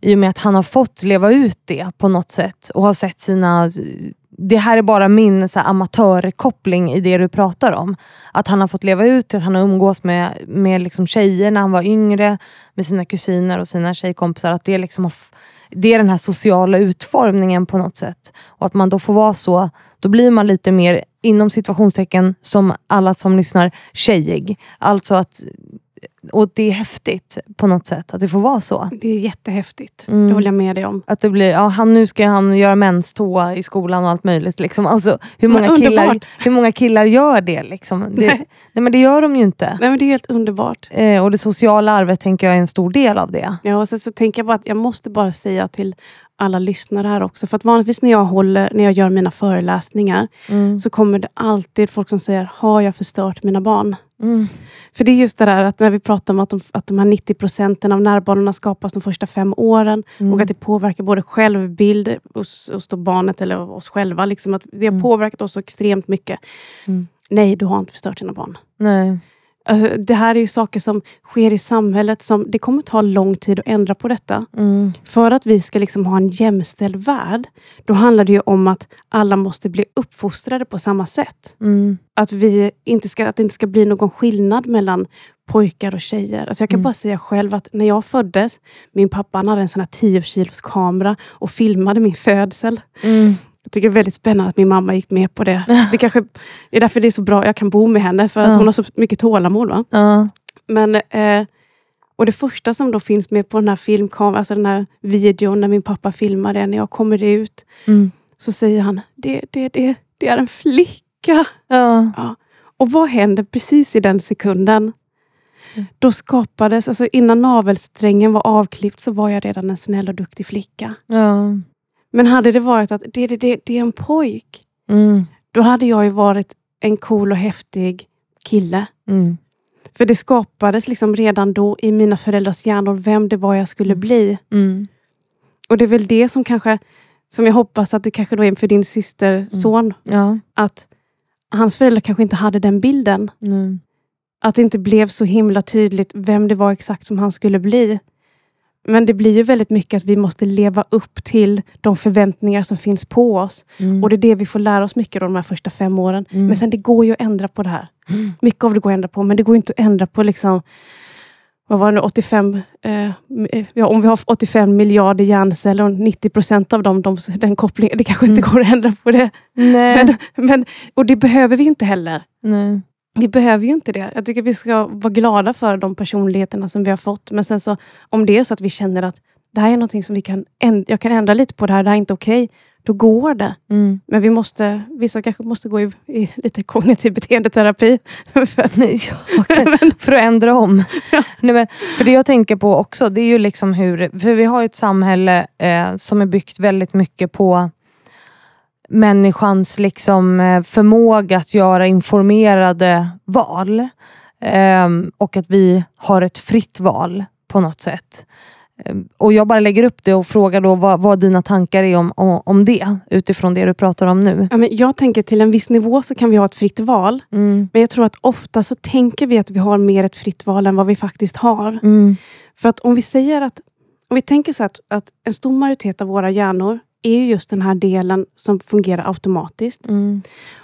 I och med att han har fått leva ut det på något sätt och har sett sina det här är bara min så här, amatörkoppling i det du pratar om. Att han har fått leva ut, att han har umgås med, med liksom tjejer när han var yngre, med sina kusiner och sina tjejkompisar. Att det, liksom har, det är den här sociala utformningen på något sätt. Och att man då får vara så, då blir man lite mer, inom situationstecken, som alla som lyssnar, tjejig. Alltså att, och det är häftigt på något sätt, att det får vara så. Det är jättehäftigt. Mm. Det håller jag med dig om. Att det blir, ja, han, nu ska han göra menstoa i skolan och allt möjligt. Liksom. Alltså, hur, Men många killar, hur många killar gör det? Liksom? det Nej. nej. men det gör de ju inte. Nej, men det är helt underbart. Eh, och det sociala arvet tänker jag är en stor del av det. Ja, och sen så tänker jag bara att jag måste bara säga till alla lyssnare här också. För att vanligtvis när jag, håller, när jag gör mina föreläsningar så kommer det alltid folk som säger, har jag förstört mina barn? Mm. För det är just det där att när vi pratar om att de, att de här 90 procenten av närbanorna skapas de första fem åren Mm. och att det påverkar både självbild hos, hos barnet eller oss själva. Liksom att det har Mm. påverkat oss så extremt mycket. Mm. Nej, du har inte förstört dina barn. Nej. Alltså, det här är ju saker som sker i samhället som det kommer ta lång tid att ändra på detta. Mm. För att vi ska liksom ha en jämställd värld, då handlar det ju om att alla måste bli uppfostrade på samma sätt. Mm. Att, vi inte ska, att det inte ska bli någon skillnad mellan pojkar och tjejer. Alltså jag kan Mm. bara säga själv att när jag föddes, min pappa hade en sån här 10 kilos kamera och filmade min födsel. Mm. Jag tycker det är väldigt spännande att min mamma gick med på det. Det, kanske, det är därför det är så bra jag kan bo med henne, för att Ja. hon har så mycket tålamod. Va? Ja. Men, eh, och det första som då finns med på den här filmkameran, alltså den här videon när min pappa filmar det, när jag kommer ut, Mm. så säger han, det, det, det, det är en flicka. Ja. Och vad händer precis i den sekunden? Mm. Då skapades, alltså innan navelsträngen var avklippt, så var jag redan en snäll och duktig flicka. Ja. Men hade det varit att det, det, det, det är en pojk, Mm. då hade jag ju varit en cool och häftig kille. Mm. För det skapades liksom redan då i mina föräldrars hjärnor vem det var jag skulle Mm. bli. Mm. Och det är väl det som kanske, som jag hoppas att det kanske då är för din systerson, Ja. att hans föräldrar kanske inte hade den bilden. Mm. Att det inte blev så himla tydligt vem det var exakt som han skulle bli. Men det blir ju väldigt mycket att vi måste leva upp till de förväntningar som finns på oss. Mm. Och det är det vi får lära oss mycket då, de här första fem åren. Mm. Men sen det går ju att ändra på det här. Mm. Mycket av det går att ändra på, men det går inte att ändra på liksom vad var det nu, 85, eh, ja, om vi har 85 miljarder hjärnceller och 90 procent av dem, de, den kopplingen, det kanske inte Mm. går att ändra på det. Nej. Men, men, och det behöver vi inte heller. Nej. Vi behöver ju inte det. Jag tycker vi ska vara glada för de personligheterna som vi har fått. Men sen så, om det är så att vi känner att det här är någonting som vi kan, jag kan ändra lite på, det här, det här är inte okej. Okay, då går det. Mm. Men vi måste, vissa kanske måste gå i, i lite kognitiv beteendeterapi. för, att, ja, för att ändra om. Ja. Nej, men, för det jag tänker på också, det är ju liksom hur, för vi har ett samhälle eh, som är byggt väldigt mycket på människans liksom, eh, förmåga att göra informerade val. Eh, och att vi har ett fritt val på något sätt. Ehm, och Jag bara lägger upp det och frågar då vad, vad dina tankar är om, om, om det, utifrån det du pratar om nu. Ja, men jag tänker till en viss nivå så kan vi ha ett fritt val. Mm. Men jag tror att ofta så tänker vi att vi har mer ett fritt val än vad vi faktiskt har. Mm. För att om vi säger att, om vi tänker så att, att en stor majoritet av våra hjärnor är just den här delen som fungerar automatiskt. Mm.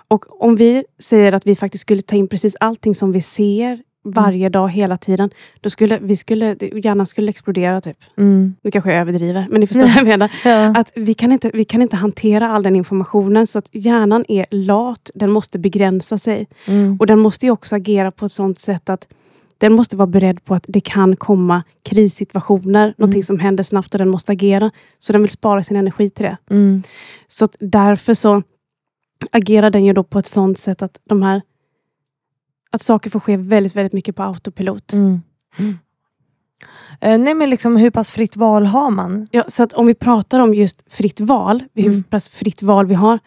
Och om vi säger att vi faktiskt skulle ta in precis allting som vi ser varje dag, hela tiden. Då skulle, vi skulle, hjärnan skulle explodera. Typ. Mm. Nu kanske jag överdriver, men ni förstår vad jag menar. Ja. Att vi, kan inte, vi kan inte hantera all den informationen, så att hjärnan är lat. Den måste begränsa sig. Mm. Och den måste också agera på ett sånt sätt att den måste vara beredd på att det kan komma krissituationer, mm. någonting som händer snabbt och den måste agera. Så den vill spara sin energi till det. Mm. Så därför så agerar den ju då på ett sånt sätt att de här att saker får ske väldigt, väldigt mycket på autopilot. Mm. Mm. Nej, men liksom, hur pass fritt val har man? Ja, så att om vi pratar om just fritt val, hur mm. pass fritt val vi har.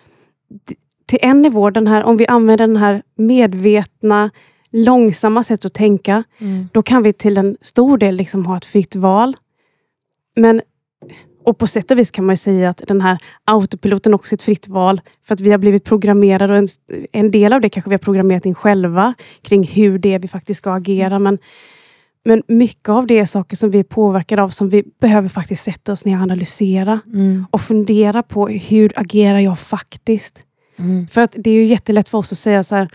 Till en nivå, den här, om vi använder den här medvetna, långsamma sätt att tänka, mm. då kan vi till en stor del liksom ha ett fritt val. Men och på sätt och vis kan man säga att den här autopiloten också är ett fritt val. För att vi har blivit programmerade och en, en del av det kanske vi har programmerat in själva kring hur det är vi faktiskt ska agera. Men, men mycket av det är saker som vi är påverkade av som vi behöver faktiskt sätta oss ner och analysera. Mm. Och fundera på hur agerar jag faktiskt? Mm. För att det är ju jättelätt för oss att säga så här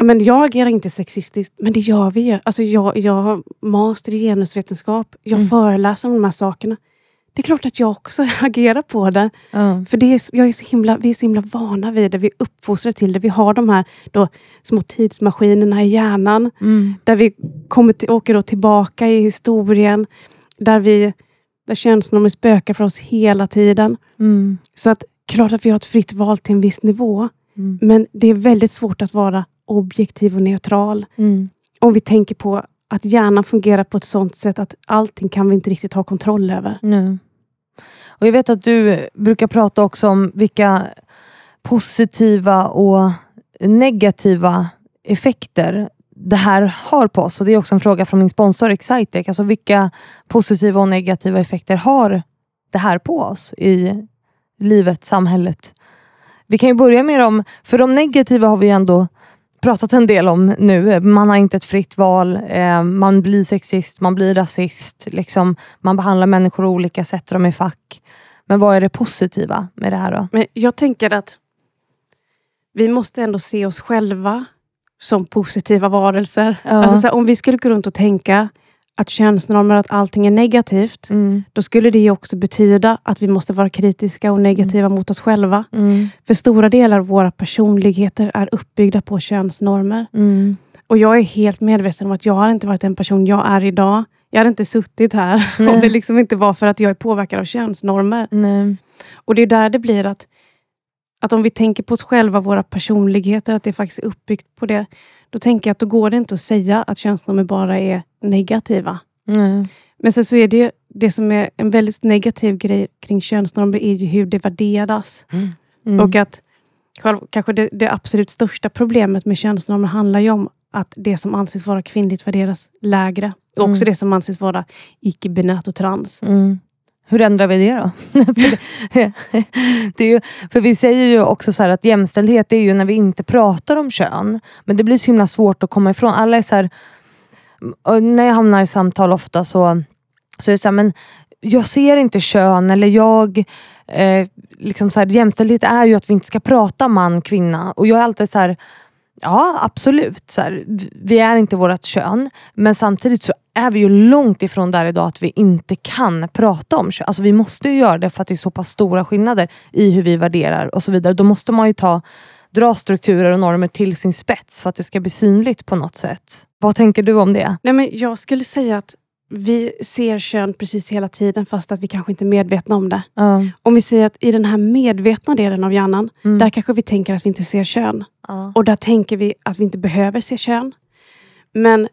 men jag agerar inte sexistiskt, men det gör vi ju. Alltså jag, jag har master i genusvetenskap. Jag mm. föreläser om de här sakerna det är klart att jag också agerar på det. Mm. För det är, jag är så himla, vi är så himla vana vid det. Vi är uppfostrade till det. Vi har de här då, små tidsmaskinerna i hjärnan. Mm. Där vi kommer till, åker då tillbaka i historien. Där, vi, där könsnormer spökar för oss hela tiden. Mm. Så att klart att vi har ett fritt val till en viss nivå. Mm. Men det är väldigt svårt att vara objektiv och neutral. Mm. Om vi tänker på att hjärnan fungerar på ett sånt sätt att allting kan vi inte riktigt ha kontroll över. Nej. Och Jag vet att du brukar prata också om vilka positiva och negativa effekter det här har på oss. Och Det är också en fråga från min sponsor Excitec. Alltså vilka positiva och negativa effekter har det här på oss i livet, samhället? Vi kan ju börja med dem, för de negativa har vi ändå pratat en del om nu. Man har inte ett fritt val. Eh, man blir sexist, man blir rasist. Liksom, man behandlar människor olika, sätter dem i fack. Men vad är det positiva med det här då? Men jag tänker att vi måste ändå se oss själva som positiva varelser. Ja. Alltså, här, om vi skulle gå runt och tänka att könsnormer, att allting är negativt, mm. då skulle det också betyda att vi måste vara kritiska och negativa mm. mot oss själva. Mm. För stora delar av våra personligheter är uppbyggda på könsnormer. Mm. Och jag är helt medveten om att jag har inte varit den person jag är idag. Jag hade inte suttit här om det liksom inte var för att jag är påverkad av könsnormer. Nej. Och det är där det blir att, att om vi tänker på oss själva, våra personligheter, att det faktiskt är uppbyggt på det. Då tänker jag att då går det inte att säga att könsnormer bara är negativa. Mm. Men sen så är det det som är en väldigt negativ grej kring könsnormer, är ju hur det värderas. Mm. Mm. Och att kanske det, det, absolut största problemet med könsnormer handlar ju om att det som anses vara kvinnligt värderas lägre. Och också mm. det som anses vara icke-binärt och trans. Hur ändrar vi det då? för, det, det är ju, för vi säger ju också så att jämställdhet är ju när vi inte pratar om kön. Men det blir så himla svårt att komma ifrån. Alla är så här, när jag hamnar i samtal ofta så, så är det så här, men jag ser inte kön eller jag... Eh, liksom så här, jämställdhet är ju att vi inte ska prata man, kvinna. Och jag är alltid så här, ja absolut. Så här, vi är inte vårt kön. Men samtidigt så är vi ju långt ifrån där idag att vi inte kan prata om kön. Alltså vi måste ju göra det för att det är så pass stora skillnader i hur vi värderar och så vidare. Då måste man ju ta dra strukturer och normer till sin spets för att det ska bli synligt på något sätt. Vad tänker du om det? Nej, men jag skulle säga att vi ser kön precis hela tiden fast att vi kanske inte är medvetna om det. Ja. Om vi säger att i den här medvetna delen av hjärnan, Mm. där kanske vi tänker att vi inte ser kön. Ja. Och där tänker vi att vi inte behöver se kön. Men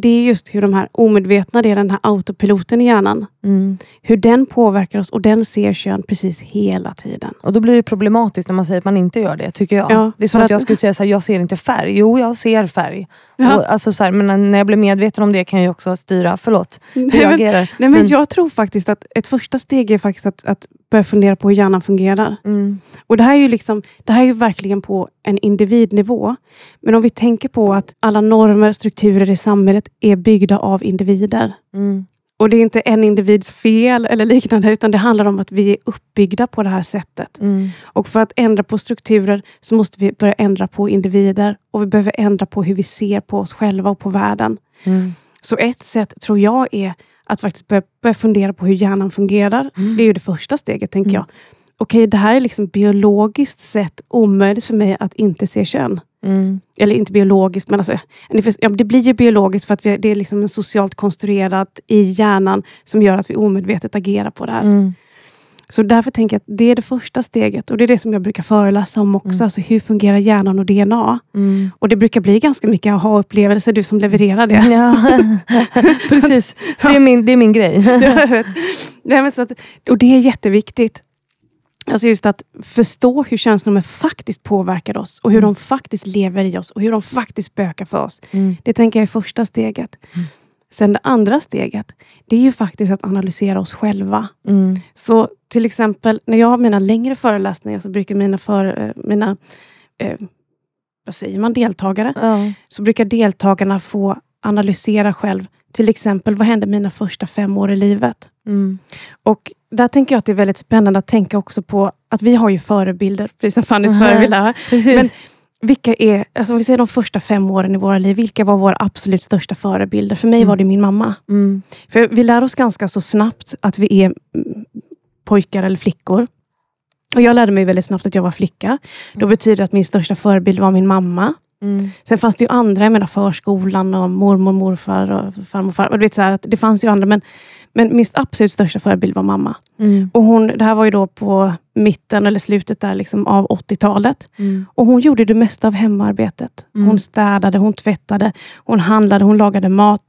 det är just hur de här omedvetna delen, den här autopiloten i hjärnan, Mm. hur den påverkar oss och den ser kön precis hela tiden. Och då blir det problematiskt när man säger att man inte gör det, tycker jag. Ja, det är som att, att- jag skulle säga så här, jag ser inte färg. Jo, jag ser färg. Ja. Och, alltså, så här, men när jag blir medveten om det kan jag också styra, förlåt, hur Nej, jag agerar. nej, men Men- jag tror faktiskt att ett första steg är faktiskt att, att börja fundera på hur hjärnan fungerar. Mm. Och Det här är ju liksom, det här är ju verkligen på en individnivå. Men om vi tänker på att alla normer, strukturer i samhället är byggda av individer. Mm. Och det är inte en individs fel eller liknande, utan det handlar om att vi är uppbyggda på det här sättet. Mm. Och för att ändra på strukturer så måste vi börja ändra på individer. Och vi behöver ändra på hur vi ser på oss själva och på världen. Mm. Så ett sätt tror jag är att faktiskt börja, börja fundera på hur hjärnan fungerar. Mm. Det är ju det första steget, tänker Mm. jag. Okej, det här är liksom biologiskt sett omöjligt för mig att inte se kön. Mm. Eller inte biologiskt, men alltså, det blir ju biologiskt för att vi, det är liksom en socialt konstruerat i hjärnan som gör att vi omedvetet agerar på det här. Mm. Så därför tänker jag att det är det första steget. Och det är det som jag brukar föreläsa om också. Mm. Alltså hur fungerar hjärnan och DNA? Mm. Och det brukar bli ganska mycket aha-upplevelser, du som levererar det. Ja, precis. Det är min, det är min grej. Nej, men så att, och det är jätteviktigt. Alltså just att förstå hur könsnormer faktiskt påverkar oss och hur Mm. de faktiskt lever i oss och hur de faktiskt spökar för oss. Mm. Det tänker jag är första steget. Mm. Sen det andra steget, det är ju faktiskt att analysera oss själva. Mm. Så till exempel när jag har mina längre föreläsningar så brukar mina, för, eh, mina eh, vad säger man, deltagare, så brukar deltagarna få analysera själv. Till exempel, vad hände mina första fem år i livet? Mm. Och där tänker jag att det är väldigt spännande att tänka också på att vi har ju förebilder, precis som Fannys Mhm. förebild här. Men vilka är, alltså om vi säger de första fem åren i våra liv, vilka var våra absolut största förebilder? För mig Mm. var det min mamma. mm. För vi lär oss ganska så snabbt att vi är mm, pojkar eller flickor. Och Jag lärde mig väldigt snabbt att jag var flicka. Då Mm. betyder det att min största förebild var min mamma. Mm. Sen fanns det ju andra, jag menar förskolan och mormor, morfar och farmor, farmor. Så här, att det fanns ju andra, men, men min absolut största förebild var mamma. Mm. Och hon, det här var ju då på mitten eller slutet där liksom av 80-talet. Mm. Och hon gjorde det mesta av hemarbetet. Mm. Hon städade, hon tvättade, hon handlade, hon lagade mat.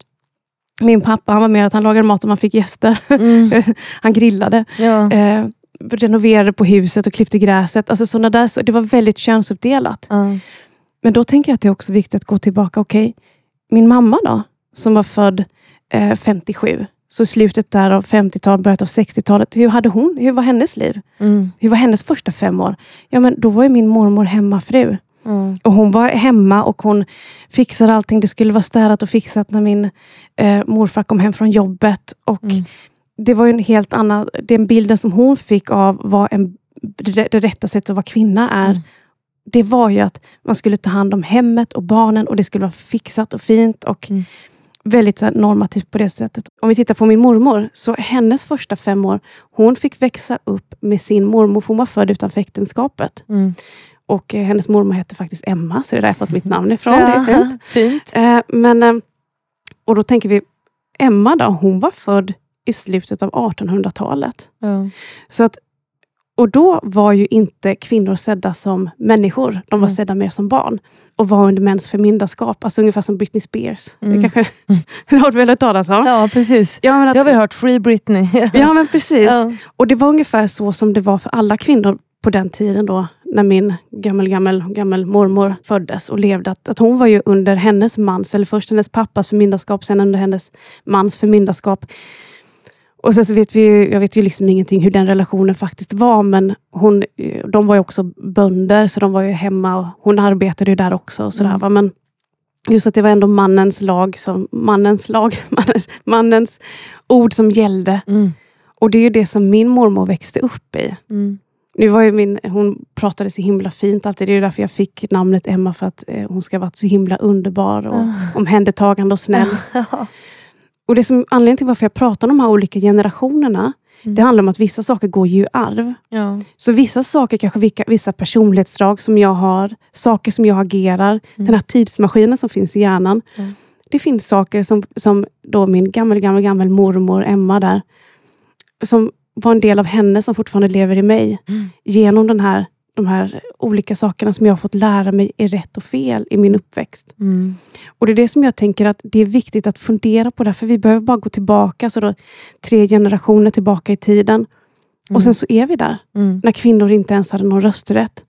Min pappa han var med att han lagade mat om man fick gäster. Mm. han grillade, Ja. eh, renoverade på huset och klippte gräset. Alltså såna där, så det var väldigt könsuppdelat. Men då tänker jag att det är också viktigt att gå tillbaka. Okej, min mamma då, som var född eh, 57, så slutet där av 50-talet, början av 60-talet. Hur hade hon? Hur var hennes liv? Mm. Hur var hennes första fem år? Ja, men då var ju min mormor hemmafru. Ja. Och hon var hemma och hon fixade allting. Det skulle vara städat och fixat när min eh, morfar kom hem från jobbet. Och Mm. Det var en helt annan... Den bilden som hon fick av vad en, det, det rätta sättet att vara kvinna är. Mm. Det var ju att man skulle ta hand om hemmet och barnen och det skulle vara fixat och fint. och Mm. Väldigt här, normativt på det sättet. Om vi tittar på min mormor, så hennes första fem år, hon fick växa upp med sin mormor, för hon var född utanför äktenskapet. Mm. Och eh, hennes mormor hette faktiskt Emma, så det är där jag fått mitt namn ifrån. Det är fint. fint. Eh, men, eh, och då tänker vi, Emma då, hon var född i slutet av 1800-talet. Ja. Så att, och då var ju inte kvinnor sedda som människor, de var Mm. sedda mer som barn. Och var under mäns förmyndarskap, alltså ungefär som Britney Spears. Mm. Det kanske har du väl hört talas om? ja, precis. Ja, men att, Det har vi hört. Free Britney. ja, men precis. Ja. Och det var ungefär så som det var för alla kvinnor på den tiden då, när min gammel, gammel, gammel mormor föddes och levde. Att, att hon var ju under hennes mans, eller först hennes pappas förmyndarskap, sen under hennes mans förmyndarskap. Och sen så vet vi ju, jag vet ju liksom ingenting hur den relationen faktiskt var, men hon, de var ju också bönder, så de var ju hemma och hon arbetade ju där också. Och sådär, Mm. Men just att det var ändå mannens lag, som, mannens lag, mannens, mannens ord som gällde. Mm. Och det är ju det som min mormor växte upp i. Mm. Nu var ju min, hon pratade så himla fint alltid. Det är ju därför jag fick namnet Emma, för att eh, hon ska vara så himla underbar och Ah. omhändertagande och snäll. Och det som anledningen till varför jag pratar om de här olika generationerna, Mm. Det handlar om att vissa saker går ju i arv. Ja. Så vissa saker, kanske vilka, vissa personlighetsdrag som jag har, saker som jag agerar, den här tidsmaskinen som finns i hjärnan. Mm. Det finns saker som, som då min gammal, gammal, gammal mormor Emma där, som var en del av henne som fortfarande lever i mig. Mm. Genom den här, de här olika sakerna som jag har fått lära mig är rätt och fel i min uppväxt. Mm. Och Det är det som jag tänker att det är viktigt att fundera på. Därför vi behöver bara gå tillbaka, så då, tre generationer tillbaka i tiden. Och sen så är vi där, Mm. när kvinnor inte ens hade någon rösträtt.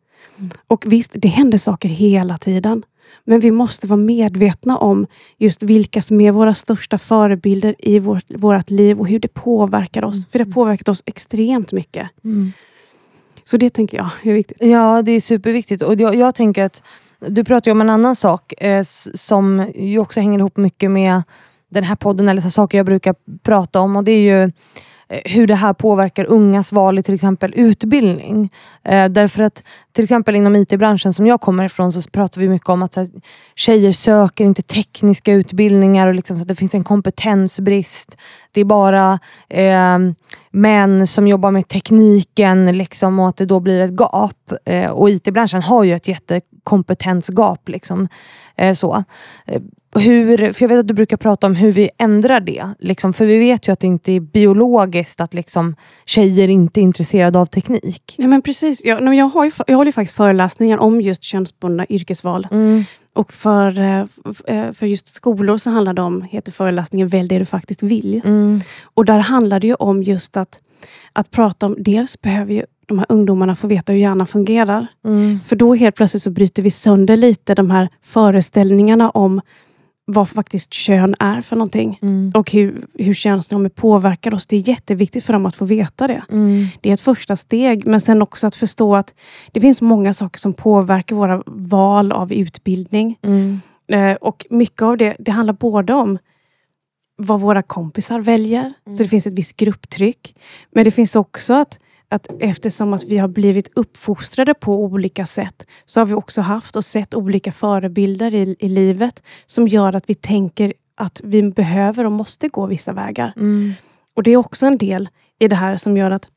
Och visst, det händer saker hela tiden. Men vi måste vara medvetna om just vilka som är våra största förebilder i vårt, vårt liv och hur det påverkar oss. För det har påverkat oss extremt mycket. Så det tänker jag är viktigt. Ja, det är superviktigt. Och jag, jag tänker att du pratar ju om en annan sak eh, som ju också hänger ihop mycket med den här podden eller så saker jag brukar prata om och det är ju Eh, hur det här påverkar ungas val i till exempel utbildning. Eh, därför att till exempel inom IT-branschen som jag kommer ifrån så pratar vi mycket om att här, tjejer söker inte tekniska utbildningar och liksom, så att det finns en kompetensbrist. Det är bara eh, män som jobbar med tekniken liksom, och att det då blir ett gap. Eh, och IT-branschen har ju ett jättekompetensgap. Liksom, eh, så. Eh, hur, för jag vet att du brukar prata om hur vi ändrar det. Liksom, för vi vet ju att det inte är biologiskt att liksom, tjejer inte är intresserade av teknik. Ja, men precis. Jag, men jag, har ju, jag håller faktiskt föreläsningar om just könsbundna yrkesval. Mm. Och för, eh, eh, för just skolor så handlar det om, heter föreläsningen Välj det du faktiskt vill. Mm. Och där handlar det ju om just att, att prata om, dels behöver ju de här ungdomarna få veta hur hjärnan fungerar. Mm. För då helt plötsligt så bryter vi sönder lite de här föreställningarna om vad faktiskt kön är för någonting. Mm. Och hur, hur könsnormer påverkar oss. Det är jätteviktigt för dem att få veta det. Mm. Det är ett första steg, men sen också att förstå att det finns många saker som påverkar våra val av utbildning. Mm. Eh, och mycket av det, det handlar både om vad våra kompisar väljer, så det finns ett visst grupptryck. Men det finns också att, att eftersom att vi har blivit uppfostrade på olika sätt, så har vi också haft och sett olika förebilder i, i livet, som gör att vi tänker att vi behöver och måste gå vissa vägar. Mm. Och det är också en del i det här som gör att,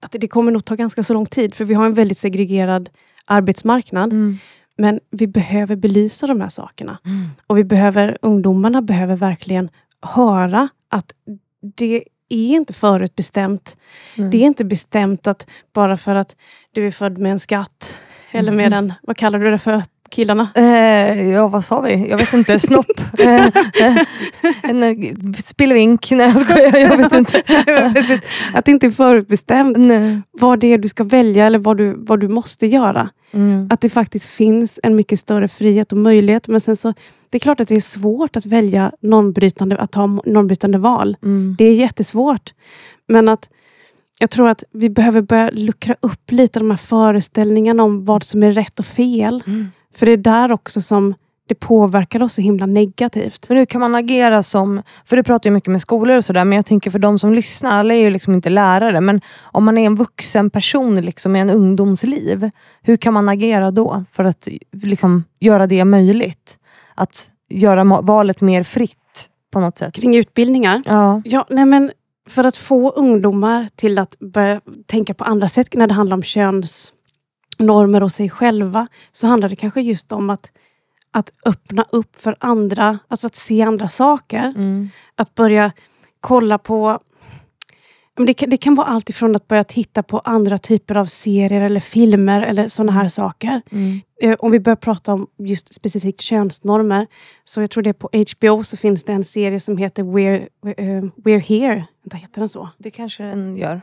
att det kommer nog ta ganska så lång tid, för vi har en väldigt segregerad arbetsmarknad. Mm. Men vi behöver belysa de här sakerna. Mm. Och vi behöver, ungdomarna behöver verkligen höra att det är inte förutbestämt. Nej. Det är inte bestämt att bara för att du är född med en skatt, eller med en, vad kallar du det för, killarna? Eh, ja, vad sa vi? Jag vet inte. Snopp? eh, eh, en spillevink? Nej, jag skojar. Jag vet inte. att det inte är förutbestämt Nej. vad det är du ska välja eller vad du, vad du måste göra. Mm. Att det faktiskt finns en mycket större frihet och möjlighet. Men sen så, det är klart att det är svårt att välja normbrytande, att ta normbrytande val. Mm. Det är jättesvårt. Men att jag tror att vi behöver börja luckra upp lite de här föreställningarna om vad som är rätt och fel. Mm. För det är där också som det påverkar oss så himla negativt. Men hur kan man agera som, för du pratar ju mycket med skolor och sådär, men jag tänker för de som lyssnar, alla är ju liksom inte lärare, men om man är en vuxen person liksom, i en ungdomsliv, hur kan man agera då för att liksom, göra det möjligt? Att göra valet mer fritt på något sätt? Kring utbildningar. Ja. Ja, nej men för att få ungdomar till att börja tänka på andra sätt när det handlar om könsnormer och sig själva, så handlar det kanske just om att, att öppna upp för andra, alltså att se andra saker. Mm. Att börja kolla på... Det kan, det kan vara allt ifrån att börja titta på andra typer av serier eller filmer eller sådana här saker. Mm. Eh, Om vi börjar prata om just specifikt könsnormer, så jag tror det är på HBO så finns det en serie som heter We're, eh, We're Here. Vänta, heter den så? Det kanske den gör.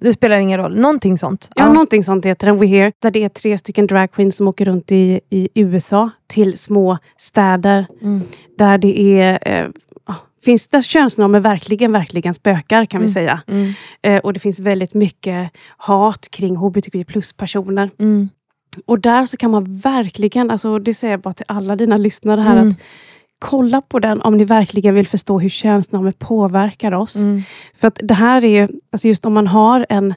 Det spelar ingen roll. Någonting sånt. Ja, någonting sånt heter den, We're Here. Där det är tre stycken dragqueens som åker runt i, i USA till små städer Mm. där det är eh, ah, finns där könsnormer verkligen, verkligen spökar kan vi Mm. säga. Mm. Eh, och det finns väldigt mycket hat kring hbtqi plus-personer. Mm. Och där så kan man verkligen, alltså det säger jag bara till alla dina lyssnare här, Mm. att kolla på den om ni verkligen vill förstå hur könsnormer påverkar oss. Mm. För att det här är ju, alltså just om man har en,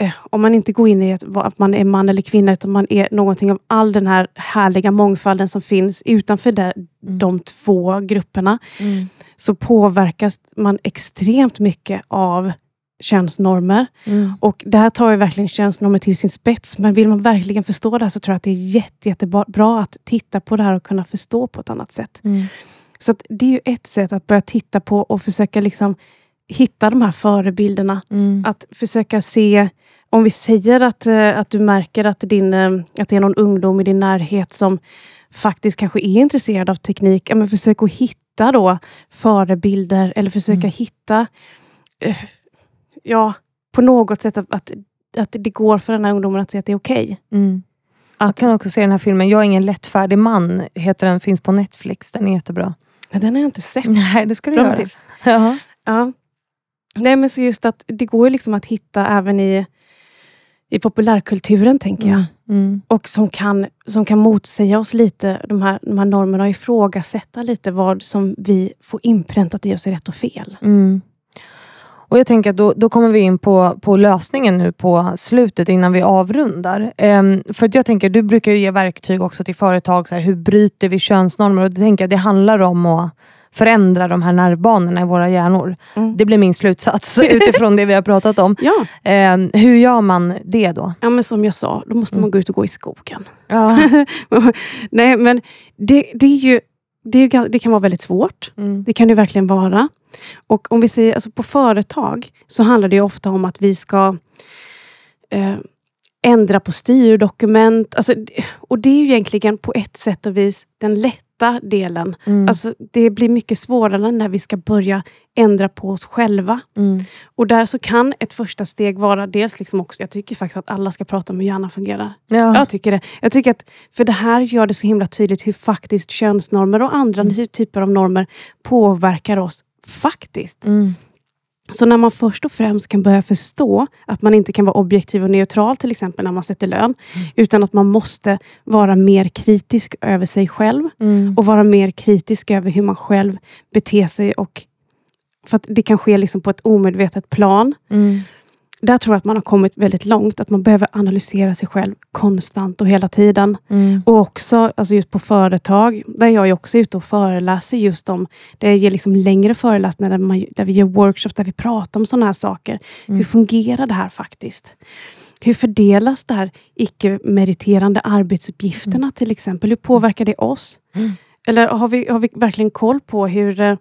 eh, om man inte går in i ett, att man är man eller kvinna, utan man är någonting av all den här härliga mångfalden som finns utanför det, Mm. de två grupperna, Mm. så påverkas man extremt mycket av könsnormer. Mm. Och Det här tar ju verkligen könsnormer till sin spets, men vill man verkligen förstå det här så tror jag att det är jätte, jättebra att titta på det här och kunna förstå på ett annat sätt. Mm. Så det är ju ett sätt att börja titta på och försöka liksom hitta de här förebilderna. Mm. Att försöka se, om vi säger att, eh, att du märker att, din, eh, att det är någon ungdom i din närhet som faktiskt kanske är intresserad av teknik, ja, men försök att hitta då förebilder eller försöka Mm. hitta eh, ja, på något sätt att, att, att det går för den här ungdomen att se att det är okej. Mm. Jag kan också se den här filmen, Jag är ingen lättfärdig man, heter den, finns på Netflix. Den är jättebra. Ja, Den har jag inte sett. Nej, det ska du Bra göra. tips. Ja. Ja. Nej, men så just att det går liksom att hitta även i, i populärkulturen, tänker jag. Mm. Och som kan, som kan motsäga oss lite, de här, de här normerna, och ifrågasätta lite vad som vi får inpräntat i oss är rätt och fel. Mm. Och jag tänker att då, då kommer vi in på, på lösningen nu på slutet innan vi avrundar. Ehm, för jag tänker, du brukar ge verktyg också till företag, så här, hur bryter vi könsnormer? Och det tänker jag, det handlar om att förändra de här nervbanorna i våra hjärnor. Mm. Det blir min slutsats utifrån det vi har pratat om. Ja. Ehm, hur gör man det då? ja, men som jag sa, då måste man gå ut och gå i skogen. Ja. Nej, men det, det, är ju, det, är det kan vara väldigt svårt. Mm. Det kan det verkligen vara. Och om vi säger alltså på företag så handlar det ofta om att vi ska eh, ändra på styrdokument. Alltså, och det är ju egentligen på ett sätt och vis den lätta delen. Mm. Alltså, det blir mycket svårare när vi ska börja ändra på oss själva. Mm. Och där så kan ett första steg vara dels liksom också, jag tycker faktiskt att alla ska prata om hur hjärnan fungerar. Ja. Jag tycker det. Jag tycker att, för det här gör det så himla tydligt hur faktiskt könsnormer och andra Mm. ty- typer av normer påverkar oss faktiskt. Mm. Så när man först och främst kan börja förstå att man inte kan vara objektiv och neutral till exempel när man sätter lön, Mm. utan att man måste vara mer kritisk över sig själv Mm. och vara mer kritisk över hur man själv beter sig. Och, för att det kan ske liksom på ett omedvetet plan. Mm. Där tror jag att man har kommit väldigt långt, att man behöver analysera sig själv konstant och hela tiden. Mm. Och också alltså just på företag, där jag är också ute och föreläser just om, jag ger liksom längre föreläsningar, där, man, där vi gör workshops, där vi pratar om sådana här saker. Mm. Hur fungerar det här faktiskt? Hur fördelas det här icke-meriterande arbetsuppgifterna till exempel? Hur påverkar det oss? Mm. Eller har vi, har vi verkligen koll på hur, eh,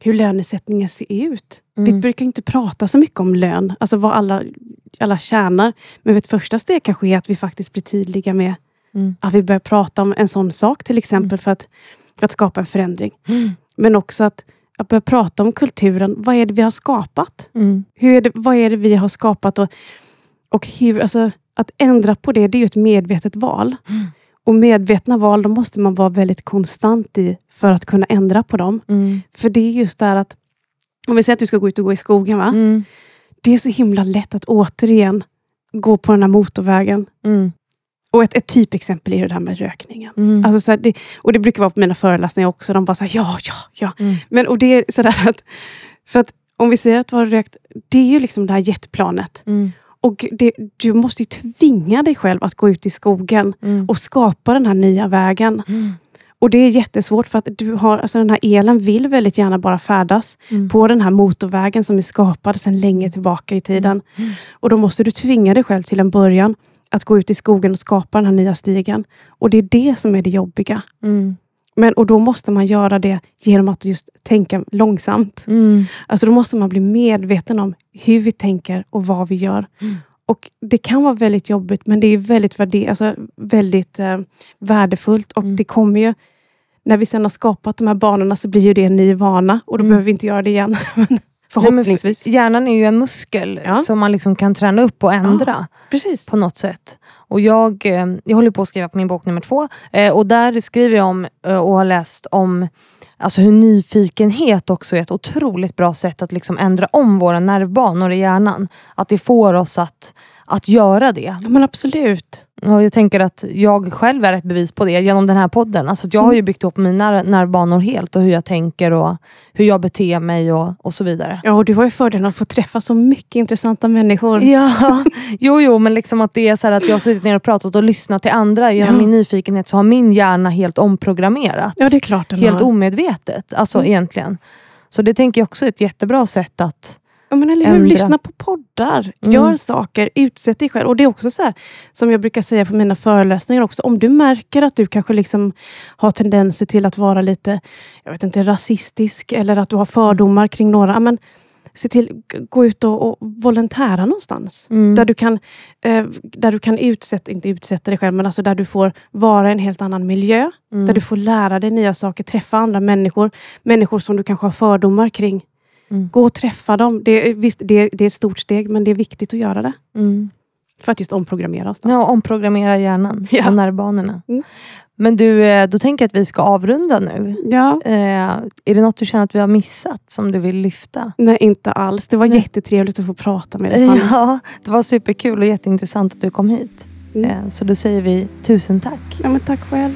hur lönesättningen ser ut? Vi Mm. brukar inte prata så mycket om lön, alltså vad alla, alla tjänar. Men ett första steg kanske är att vi faktiskt blir tydliga med Mm. att vi börjar prata om en sån sak till exempel för, att, för att skapa en förändring. Mm. Men också att, att börja prata om kulturen. Vad är det vi har skapat? Mm. Hur är det, vad är det vi har skapat? Och, och hur, alltså, att ändra på det, det är ju ett medvetet val. Mm. Och medvetna val, då måste man vara väldigt konstant i för att kunna ändra på dem. Mm. För det är just där att, om vi säger att du ska gå ut och gå i skogen, va? Mm. det är så himla lätt att återigen gå på den här motorvägen. Mm. Och ett, ett typexempel är det här med rökningen. Mm. Alltså så här, det, och det brukar vara på mina föreläsningar också. De bara säger ja, ja, ja. Mm. Men, och det är sådär att, för att om vi säger att du har rökt, det är ju liksom det här jetplanet. Mm. Och det, du måste tvinga dig själv att gå ut i skogen Mm. och skapa den här nya vägen. Mm. Och det är jättesvårt för att du har, alltså den här elen vill väldigt gärna bara färdas Mm. på den här motorvägen som är skapad sedan länge tillbaka i tiden. Mm. Och då måste du tvinga dig själv till en början att gå ut i skogen och skapa den här nya stigen. Och det är det som är det jobbiga. Men, och då måste man göra det genom att just tänka långsamt. Mm. Alltså då måste man bli medveten om hur vi tänker och vad vi gör. Mm. Och Det kan vara väldigt jobbigt, men det är väldigt, värde, alltså väldigt eh, värdefullt. Och Mm. det kommer ju, när vi sen har skapat de här banorna, så blir ju det en ny vana. Och då Mm. behöver vi inte göra det igen. Men Förhoppningsvis. f- hjärnan är ju en muskel Ja. som man liksom kan träna upp och ändra Precis. på något sätt. Och jag, eh, jag håller på att skriva på min bok nummer två eh, och där skriver jag om eh, och har läst om alltså hur nyfikenhet också är ett otroligt bra sätt att liksom ändra om våra nervbanor i hjärnan. Att det får oss att, att göra det. Ja, men absolut. Och jag tänker att jag själv är ett bevis på det genom den här podden. Alltså jag har ju byggt upp mina nervbanor helt och hur jag tänker och hur jag beter mig och, och så vidare. Ja, och du har ju fördelen att få träffa så mycket intressanta människor. Ja, jo, jo men liksom att det är så att jag har suttit ner och pratat och lyssnat till andra. Genom Ja. min nyfikenhet så har min hjärna helt omprogrammerats. Ja, det är klart den helt har. omedvetet, alltså Mm. egentligen. Så det tänker jag också är ett jättebra sätt att... Ja, men eller hur? ändra. Lyssna på poddar, Mm. gör saker, utsätt dig själv. Och det är också så här, som jag brukar säga på mina föreläsningar också, om du märker att du kanske liksom har tendenser till att vara lite, jag vet inte, rasistisk eller att du har fördomar kring några, men se till gå ut och, och volontära någonstans. Mm. Där du kan, eh, där du kan utsätta, inte utsätta dig själv, men alltså där du får vara i en helt annan miljö. Mm. Där du får lära dig nya saker, träffa andra människor. Människor som du kanske har fördomar kring. Mm. Gå och träffa dem. Det är, visst, det, det är ett stort steg, men det är viktigt att göra det. Mm. För att just omprogrammera oss. Då. Ja, omprogrammera hjärnan Ja. och nervbanorna. Mm. Men du, eh, då tänker jag att vi ska avrunda nu. Ja, Eh, är det något du känner att vi har missat som du vill lyfta? nej, inte alls. Det var Nej. jättetrevligt att få prata med dig. Fanny. Ja, det var superkul och jätteintressant att du kom hit. Mm. Eh, så då säger vi tusen tack. Ja, men tack själv.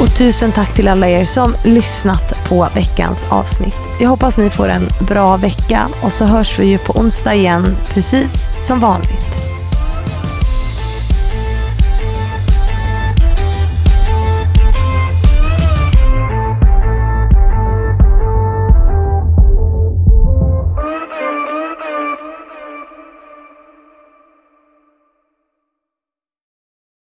Och tusen tack till alla er som lyssnat på veckans avsnitt. Jag hoppas ni får en bra vecka och så hörs vi ju på onsdag igen precis som vanligt.